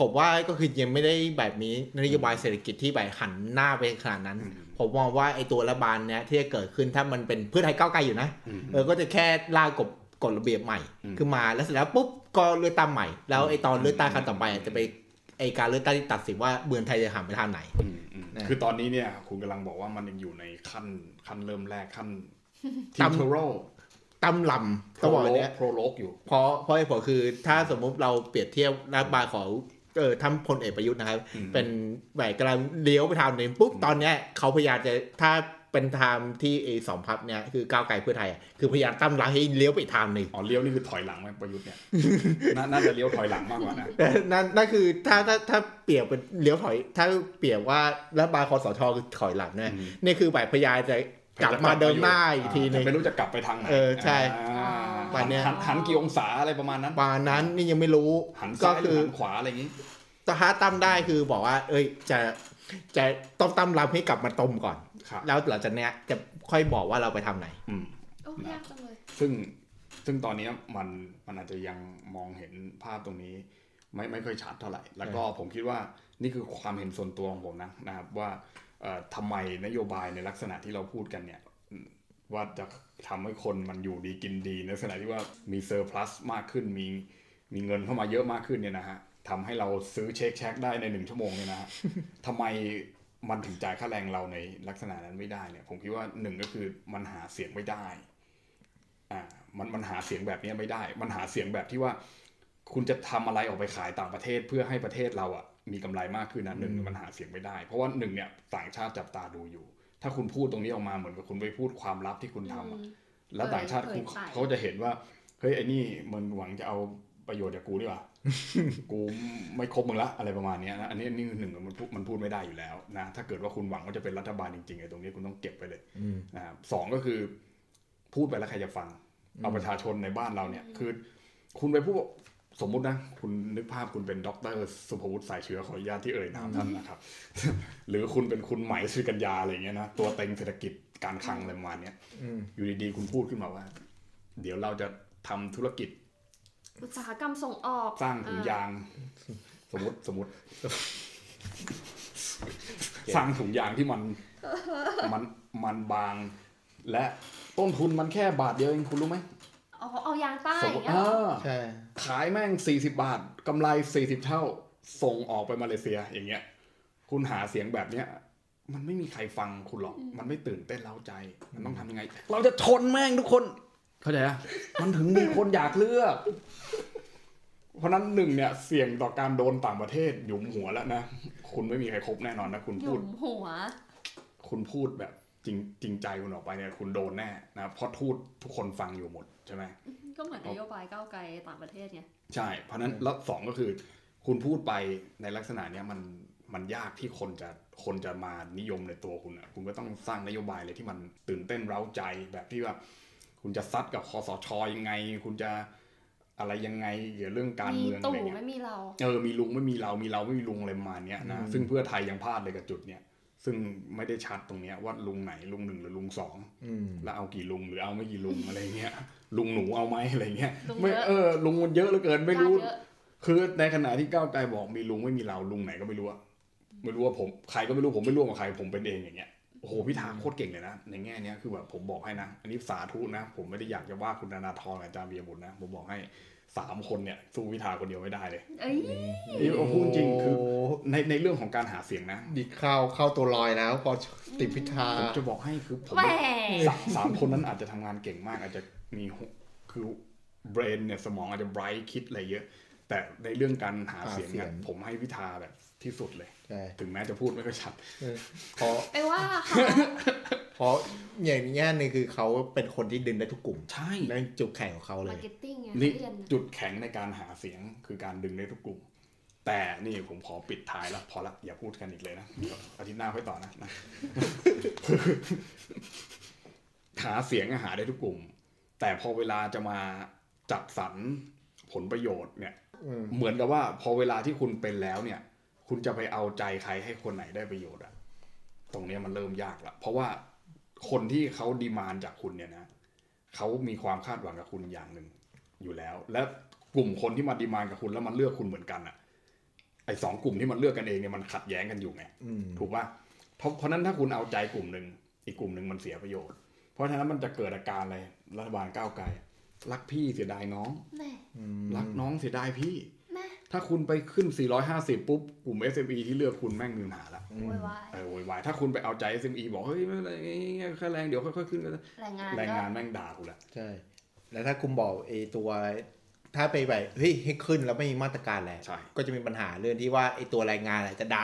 ผมว่าก็คือยังไม่ได้แบบนี้นโยบายเศรษฐกิจที่แบบหันหน้าไปขนาดนั้น
อืม
ผมมองว่าไอ้ตัวรัฐบาลเนี้ยที่จะเกิดขึ้นถ้ามันเป็นเพื่อไทยก้าวไกลอยู่นะ
อืม
เออก็จะแค่ล่างกฎกฎระเบียบใหม่
อืม
ขึ้นมาแล้วเสร็จแล้วปุ๊บก็เลือกตั้งใหม่ แล้วไอ้ตอนเลือกตั้งครั้งต่อไปอะจะไป ไอ้การเลือกตั้งที่ตัดสินว่าเมืองไทยจะหันไปทางไหน
อืมอืม
นะ
คือตอนนี้เนี่ยคุณกำลังบอกว่ามันยังอยู่ในขั้นขั้นเริ่มแรกขั้นที
ตาม
มโทโร
ตั้มลำต้องบอกอย่างเนี้ย
โปรโลกอยู่
เพราะเพราะเหตุผลคือถ้าสมมุติเราเปรียบเทียบรัฐบาลของเออท่านพลเอกประยุทธ์นะครับ
อืม
เป็นแบบกำลังเลี้ยวไปทางหนึ่งปุ๊บ
อืม
ตอนเนี้ยเขาพยายามจะถ้า เป็นทางที่เอสองพักเนี่ยคือก้าวไกลเพื่อไทยอะคือพยายามตั้มรังให้เลี้ยวไปอีกทางหนึ่ง
อ๋อเลี้ยวนี่คือถอยหลังไหมประยุทธ์เนี่ยน่าน่าจะเลี้ยวถอยหลังมากกว่านะ
แต่นั่นนั่นคือถ้าถ้าถ้าเปรียบเป็นเลี้ยวถอย ถ้าเปรียบว่ารัฐบาลคอสชคือถอยหลังเนี่ย
อืม
นี่คือแบบพยายามจะกลับมาเดินหน้าอีกทีหนึง
แต่ไม่รู้จะกลับไปทางไหน
เออใช่
อ่า
วันเนี้ย
หันหันกี่องศาอะไรประมาณนั้น
ปานนั้นนี่ยังไม่รู้
หัน
ก็
ซ้ายหรื
คืออ
หันขวาอะไรอย่างงี้
ถ้าตั้มได้คือบอกว่า เอ้ยจะจะต้องตั้มรับให้กลับมาตมก่อน
ครับ
แล้วหลังจากเนี้ยจะค่อยบอกว่าเราไปทำไหน
อืม
โอ้ยากจังเลย
ซึ่งซึ่งตอนนี้มันมันอาจจะยังมองเห็นภาพตรงนี้ ไม่ไม่ค่อยชัดเท่าไหร่ แล้วก็ผมคิดว่านี่คือความเห็นส่วนตัวของผมนะนะครับว่าเอ่อทำไมนโยบายในลักษณะที่เราพูดกันเนี่ยอืมว่าจะทำให้คนมันอยู่ดีกินดีในลักษณะที่ว่ามีเซอร์พลัสมากขึ้นมีมีเงินเข้ามาเยอะมากขึ้นเนี่ยนะฮะทำให้เราซื้อเช็คแช็คได้ในหนึ่งชั่วโมงเนี่ยนะฮะ ทำไม มันถึงจ่ายค่าแรงเราในลักษณะนั้นไม่ได้เนี่ย ผมคิดว่าหนึ่งก็คือมันหาเสียงไม่ได้ อ่า มันมันหาเสียงแบบนี้ไม่ได้ มันหาเสียงแบบที่ว่า คุณจะทำอะไรออกไปขายต่างประเทศเพื่อให้ประเทศเราอะมีกำไรมากขึ้นนะหนึ่งมันหาเสียงไม่ได้ เพราะว่าหนึ่งเนี่ยต่างชาติจับตาดูอยู่ ถ้าคุณพูดตรงนี้ออกมาเหมือนกับคุณไปพูดความลับที่คุณทำอะ
อืม
แล้วต่างชาติ
เผย
เขา
เผย
เขาจะเห็นว่าเฮ้ยไอ้นี่มันหวังจะเอาประโยชน์จากกูดีกว่า กูไม่คบมึงละอะไรประมาณเนี้ยนะอันนี้นี่คือหนึ่งมันพูดมันพูดไม่ได้อยู่แล้วนะถ้าเกิดว่าคุณหวังว่าจะเป็นรัฐบาลจริงๆไอ้ตรงนี้คุณต้องเก็บไปเลย
อืม
นะครับสองก็คือ พูดไปแล้วใครจะฟัง เอาประชาชนในบ้านเราเนี่ย คือ คุณไปพูดสมมุตินะ คุณนึกภาพคุณเป็นด็อกเตอร์สุภวุฒิสายเชื้อขออนุญาตที่เอ่ยนามท่านนะครับ หรือคุณเป็นคุณไหมสุริกัญญาอะไรอย่างเงี้ยนะตัวเต็งเศรษฐกิจการคลังอะไรประมาณเนี้ย
อืม
อยู่ดีๆคุณพูดขึ้นมาว่า เดี๋ยวเราจะทำธุรกิจ
อุตสาหกรรมส่งออก
สร้างถุง
อ่
ยาง สมมติสมมติ สร้างถุงยางที่มันมันมันบาง และต้นทุนมันแค่บาทเดียวเองคุณรู้ไหม
เอาเอายางใต้
สม
อ
ม
ย่าง
ติ
เงี้ยเหรอ
อ่า
ใช่
ขายแม่งสี่สิบาทกำไรสี่สิบเท่า ส่งออกไปมาเลเซียอย่างเงี้ย คุณหาเสียงแบบเนี้ยมันไม่มีใครฟังคุณหรอก มันไม่ตื่นเต้นเล้าใจ มันต้องทำยังไง เราจะชนแม่งทุกคน เข้าใจอะมันถึงมีคนอยากเลือก เพราะฉะนั้นหนึ่งเนี่ยเสี่ยงต่อการโดนต่างประเทศหยุมหัวแล้วนะ คุณไม่มีใครครบแน่นอนนะคุณ
ห
พู
ยุ
ด
มหัว
คุณพูดแบบจริงจริงใจคุณออกไปเนี่ยคุณโดนแน่นะเพราะทูตทุกคนฟังอยู่หมดใช่ไหม
ก็เหมือนนโยบายก้าวไกลต่างประเทศไง
ใช่ เพราะฉะนั้นแล้วสองก็คือ คุณพูดไปในลักษณะเนี้ยมันมันยากที่คนจะคนจะมานิยมในตัวคุณอะคุณก็ต้องสร้างนโยบายเลยที่มันตื่นเต้นเร้าใจแบบที่ว่า คุณจะซัดกับคอสชยังไง คุณจะอะไรยังไงเกี่ยวกับเรื่องการ
มี
เมืองอะไร
ตู่
เงี้ย
ไม่มีเรา
เออมีลุงไม่มีเรามีเราไม่มีลุงอะไรประมาณเนี้ยนะ
อืม
ซึ่งเพื่อไทยยังพลาดเลยกับจุดเนี้ยซึ่งไม่ได้ชัดตรงเนี้ยว่าลุงไหนลุงหนึ่งหรือลุงสอง
อืม
แล้วเอากี่ลุงหรือเอาไม่กี่ลุงอะไรเงี้ยลุงหนูเอาไหมอะไรเงี้ย
ลุง
ไม่
เยอะ
เออลุงมันเยอะเหลือเกินไม่รู้
ญาติเยอะ
คือในขณะที่ก้าวไกลบอกมีลุงไม่มีเราลุงไหนก็ไม่รู้อะไม่รู้ว่าผมใครก็ไม่รู้ผมไม่ร่วมกับใครผมเป็นเองอย่างเงี้ย โอ้โหพิธาโคตรเก่งเลยนะ ในแง่เนี้ยคือแบบผมบอกให้นะ อันนี้สาธุนะ ผมไม่ได้อยากจะว่าคุณธนาธรกับอาจารย์เบียร์บุตรนะ ผมบอกให้สามคนเนี่ยสู้พิธาคนเดียวไม่ได้เลย
เอ้ย
นี่ผมพูดจริงคือในในเรื่องของการหาเสียงนะ
ดิเข้าเข้าตัวลอยแล้วพอติดพิธา
ผมจะบอกให้คือผม
แหม
สามสามคนนั้นอาจจะทำงานเก่งมาก อาจจะมีหัวคือเบรนเนี่ยสมองอาจจะไบรท์คิดอะไรเยอะ แต่ในเรื่องการหาเสียงเนี่ย
หาเสียง
ผมให้พิธาแบบ ที่สุดเลย
ใช่
ถึงแม้จะพูดไม่ค่อยชัด
เออเพราะ
ไปว่าเขา
เพราะอย่างแง่หนึงคือเขาเป็นคนที่ดึงได้ทุกกลุ่ม
ใช่
นั่นจุดแข่งของเขาเล
มายร์เก็ตติ้งไง
นี่
เรียน
จุดแข็งในการหาเสียงคือการดึงได้ทุกกลุ่ม แต่นี่ผมขอปิดท้ายแล้วพอละอย่าพูดกันอีกเลยนะเดี๋ยวอาทิตย์หน้าค่อยต่อนะนะหาเสียงอะหาได้ทุกกลุ่ม แต่พอเวลาจะมาจัดสรรผลประโยชน์เนี่ย
อืม
เหมือนกับว่าพอเวลาที่คุณเป็นแล้วเนี่ย คุณจะไปเอาใจใครให้คนไหนได้ประโยชน์อะตรงเนี้ยมันเริ่มยากละเพราะว่าคนที่เขาดีมานจากคุณเนี่ยนะเขามีความคาดหวังกับคุณอย่างหนึ่งอยู่แล้ว และกลุ่มคนที่มาดีมานกับคุณแล้วมันเลือกคุณเหมือนกันอะไอ้สองกลุ่มที่มันเลือกกันเองเนี่ยมันขัดแย้งกันอยู่ไง
อืม
ถูกป่ะเพราะเพราะนั้นถ้าคุณเอาใจกลุ่มหนึ่งอีกกลุ่มหนึ่งมันเสียประโยชน์ เพราะฉะนั้นมันจะเกิดอาการอะไรรัฐบาลก้าวไกลรักพี่เสียดายน้อง
แม่
รักน้องเสียดายพี่
แม่
ถ้าคุณไปขึ้น 450 ปุ๊บ กลุ่ม SME ที่เลือกคุณแม่งมีปัญหาละ
โวยวาย
เออโวยวายถ้าคุณไปเอาใจ SME บอก เฮ้ย ไม่เป็นไรแค่แรงเดี๋ยวค่อยๆขึ้นก็ได้
แรงงาน
แรง
ก็
งานแม่งด่าคุณละ
ใช่ แล้วถ้าคุณบอกไอ้ตัว ถ้าไปแบบเฮ้ยให้ขึ้นแล้วไม่มีมาตรการแหละ
ใช่
ก็จะมีปัญหาเรื่องที่ว่าไอ้ตัวแรงงานอะจะด่า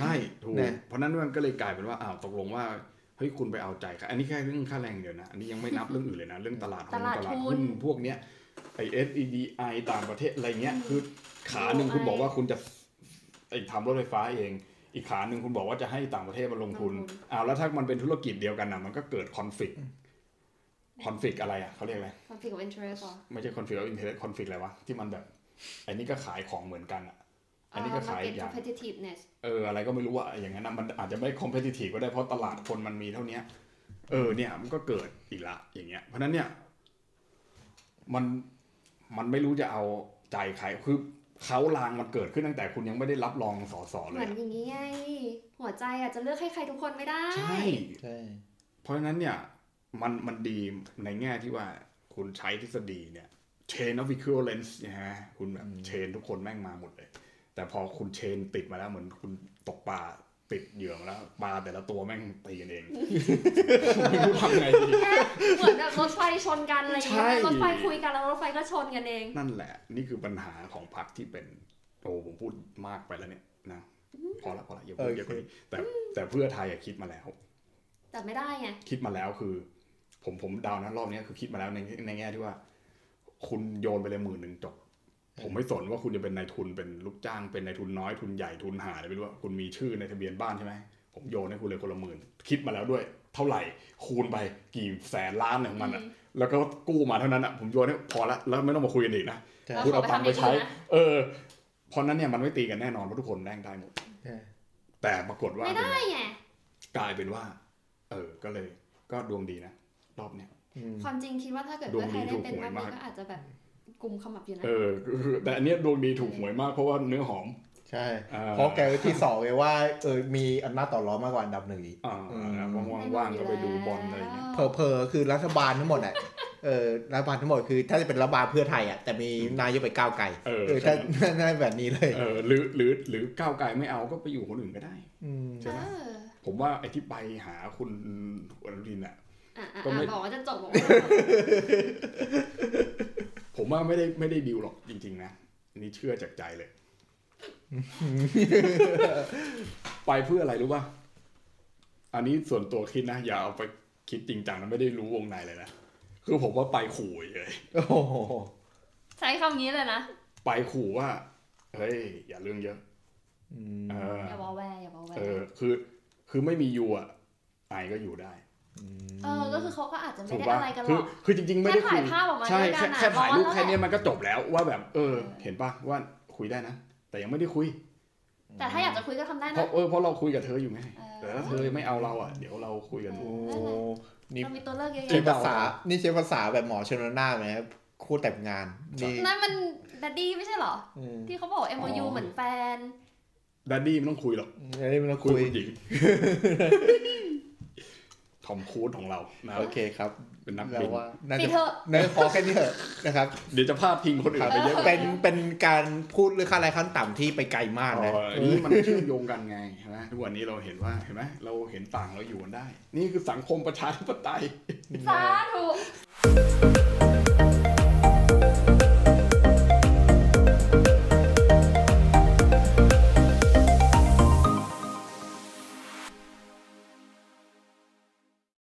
ใช่ถูก
นะ
เพราะนั้นมันก็เลยกลายเป็นว่าอ้าวตกลงว่าเฮ้ยคุณไปเอาใจค่ะอันนี้แค่เรื่องค่าแรงเดียวนะ อันนี้ยังไม่นับเรื่องอื่นเลยนะ เรื่องตลาดหุ้นตลาดหุ้นพวกเนี้ย ไอ SEDI ต่างประเทศอะไรเงี้ยคือขาหนึ่งคุณบอกว่าคุณจะไอทำรถไฟฟ้าเอง อีกขาหนึ่งคุณบอกว่าจะให้ต่างประเทศมาลงทุนอ้าวแล้วถ้ามันเป็นธุรกิจเดียวกันนะมันก็เกิดคอนฟ lict คอนฟ lict อะไรอะเขาเรียกอะไร
คอนฟ lict of interest เหรอ
ไม่ใช่คอนฟ lict of interest คอนฟ lict อะไรวะที่มันแบบอันนี้ก็ขายของเหมือนกันอะอันนี้ก็ขายอี
market
กอย่าง
competitiveness
เอออะไรก็ไม่รู้อะอย่างนั้นนะมันอาจจะไม่ competitive ก็ได้เพราะตลาดคนมันมีเท่าเนี้ยเออเนี่ยมันก็เกิดอีกละอย่างเงี้ย เพราะฉะนั้นเนี่ย มัน มันไม่รู้จะเอาใจใครคือเขาลางมันเกิดขึ้นตั้งแต่คุณยังไม่ได้รับรองสอสอ
เห
เล
มือยนอย่างนี้ไงหัวใจอาจจะเลือกให้ใครทุกคนไม่ได้
ใช่
ใช่
เพราะฉะนั้นเนี่ยมันมันดีในแง่ที่ว่าคุณใช้ทฤษฎีเนี่ย chain of equivalence นะฮะคุณแบบเชนทุกคนแม่งมาหมดเลย แต่พอคุณเชนติดมาแล้วเหมือนคุณตกปลา ติดเหยื่อมาแล้วปลาแต่ละตัวแม่งตีกันเอง ไม่รู้ทำไงดี
เหมือนแบบรถไฟชนกันอะไรอย่าง
ใช่
เงี้ยรถไฟคุยกันแล้วรถไฟก็ชนกันเอง
นั่นแหละ นี่คือปัญหาของพรรคที่เป็นโอ้ผมพูดมากไปแล้วเนี่ยนะพอละพอละอย่าพูดเยอะกว่านี้แต่แต่เพื่อไทยอะคิดมาแล้ว
แต่ไม่ได้ไง
คิดมาแล้วคือ ผมผมเดานะรอบเนี้ยคือคิดมาแล้วในในแง่ที่ว่า คุณโยนไปเลยหมื่นหนึ่งจบ ผมไม่สนว่าคุณจะเป็นนายทุนเป็นลูกจ้างเป็นนายทุนน้อยทุนใหญ่ทุนหาอะไรไม่รู้ว่าคุณมีชื่อในทะเบียนบ้านใช่ไหมผมโยนให้คุณเลยคนละหมื่นคิดมาแล้วด้วย เท่าไหร่คูณไปกี่แสนล้านของมันอะแล้วก็กู้มาเท่านั้นอะผมโยนให้พอละแล้วไม่ต้องมาคุยกันอีกนะ
ใช่
แล้ว
คุณเอาตังค์ไปใช้
ขอไปทำอย่างอื่นนะ
เออเพราะนั้นเนี่ยมันไม่ตีกันแน่นอนเพราะทุกคนแม่งได้หมด
ใช่
แต่ปรากฏว่า
ไม่ได้ไง
กลายเป็นว่า เออก็เลย ก็ดวงดีนะรอบเนี้ย
อืม
ความจริงคิดว่าถ้าเกิด
ดว
เพื่
ง
อไท
ดี
ยได้เป็น
ถูกหวย
รอบนี้
มาก
ก็อาจจะแบบ กลุ่มขมับอยู่นะ
เออคือแต่อันเนี้ยดวงดีถูกหวยมากเพราะว่าเนื้อหอม
ใช่
อ่า
เพราะแกที่สองเลยว่าเออมีอำนาจต่อรองมากกว่าอันดับหนึ่งอีก
อ่า
อืม
ว่างๆก็ไปดูบอลอะไรอย่างเงี้ย
เพอๆคือรัฐบาลทั้งหมดอะเออรัฐบาลทั้งหมดคือถ้าจะเป็นรัฐบาลเพื่อไทยอะแต่มีนายกไปก้าวไกล
เออ
เออถ้าถ้าแบบนี้เลย
เออหรือหรือหรือก้าวไกลไม่เอาก็ไปอยู่คนอื่นก็ได้
อืม
ใช่ไหม
เออ
ผมว่าไอ้ที่ไปหาคุณอนุทินอะ
อะอะ
ก็ไม่
อะบอกว่าจะจบบอกว่าจะจบ
ผมว่าไม่ได้ไม่ได้ดีลหรอกจริง ๆ นะนี่เชื่อจากใจเลย ไปเพื่ออะไรรู้ป่ะ อันนี้ส่วนตัวคิดนะ อย่าเอาไปคิดจริงจังนะไม่ได้รู้วงในเลยนะ คือผมว่าไปขู่เลย
โอ้โห
ใช้คำนี้เลยนะ
ไปขู่ว่า เฮ้ย อย่าเรื่องเยอะ
อืม
เออ
อย่าบอกแวร์อย่าบอกแวร์
เออ คือ คือไม่มียูอะไอก็อยู่ได้
เออ ก็คือเขาก็อาจจะไม่
ถูก
ได้
ป่ะ
อะไรกันหร
คือ
อก
คือจริง ๆ ไม่ได้
แค่ถ่าย
คุ
ภาพออกมา
ใช่
ด้วยกั
แค่
นอะ
แค่ถ่ายรูป
ร้อนแล้ว
แค่เนี้ย
แหละ
มันก็จบแล้วว่าแบบ เออ เห็นป่ะว่าคุยได้นะ แต่ยังไม่ได้คุย
แต่ถ้าอยากจะคุยก็ทำได้
เพราะ
นะ
เออเพราะเราคุยกับเธออยู่ไง
เออ
แต่ถ้าเธอไม่เอาเราอะเดี๋ยวเราคุยกัน
เอ
โอ้นี่
เรามีตัวเลือกเยอะ
ใช้
แยะ
ภาษา นี่ใช้ภาษาแบบหมอชนน่านไหมคู่แต่งงานนี่
นั่นมันดัดดี้ไม่ใช่เหรอ
อืม
ที่เขาบอก MOU
อ๋อ
เหมือนแฟน
ดัดดี้ไม่ต้องคุยหรอก
อันนี้มันต้อง
คุย
คุย
ผู้หญิง ทอมครูซของเรานะครับ
โอเคครับ
เป็นนัก
เรา
บิน
ว่าน่า
ปิ
จะ
ดเถอะ
น่าจะพอแค่นี้เถอะนะครับ
เดี๋ยวจะพาดพิงคนอื่นไปเยอะ
เป็นเป็นการพูดเรื่องค่าแรงขั้นต่ำที่ไปไกลมาก
อ๋
นะ
ออันนี้มันเชื่อมโยงกันไงใช่ไหมทุกวันนี้เราเห็นว่าเห็นไหมเราเห็นต่างเราอยู่กันได้ นี่คือสังคมประชาธิปไตย
สาธุ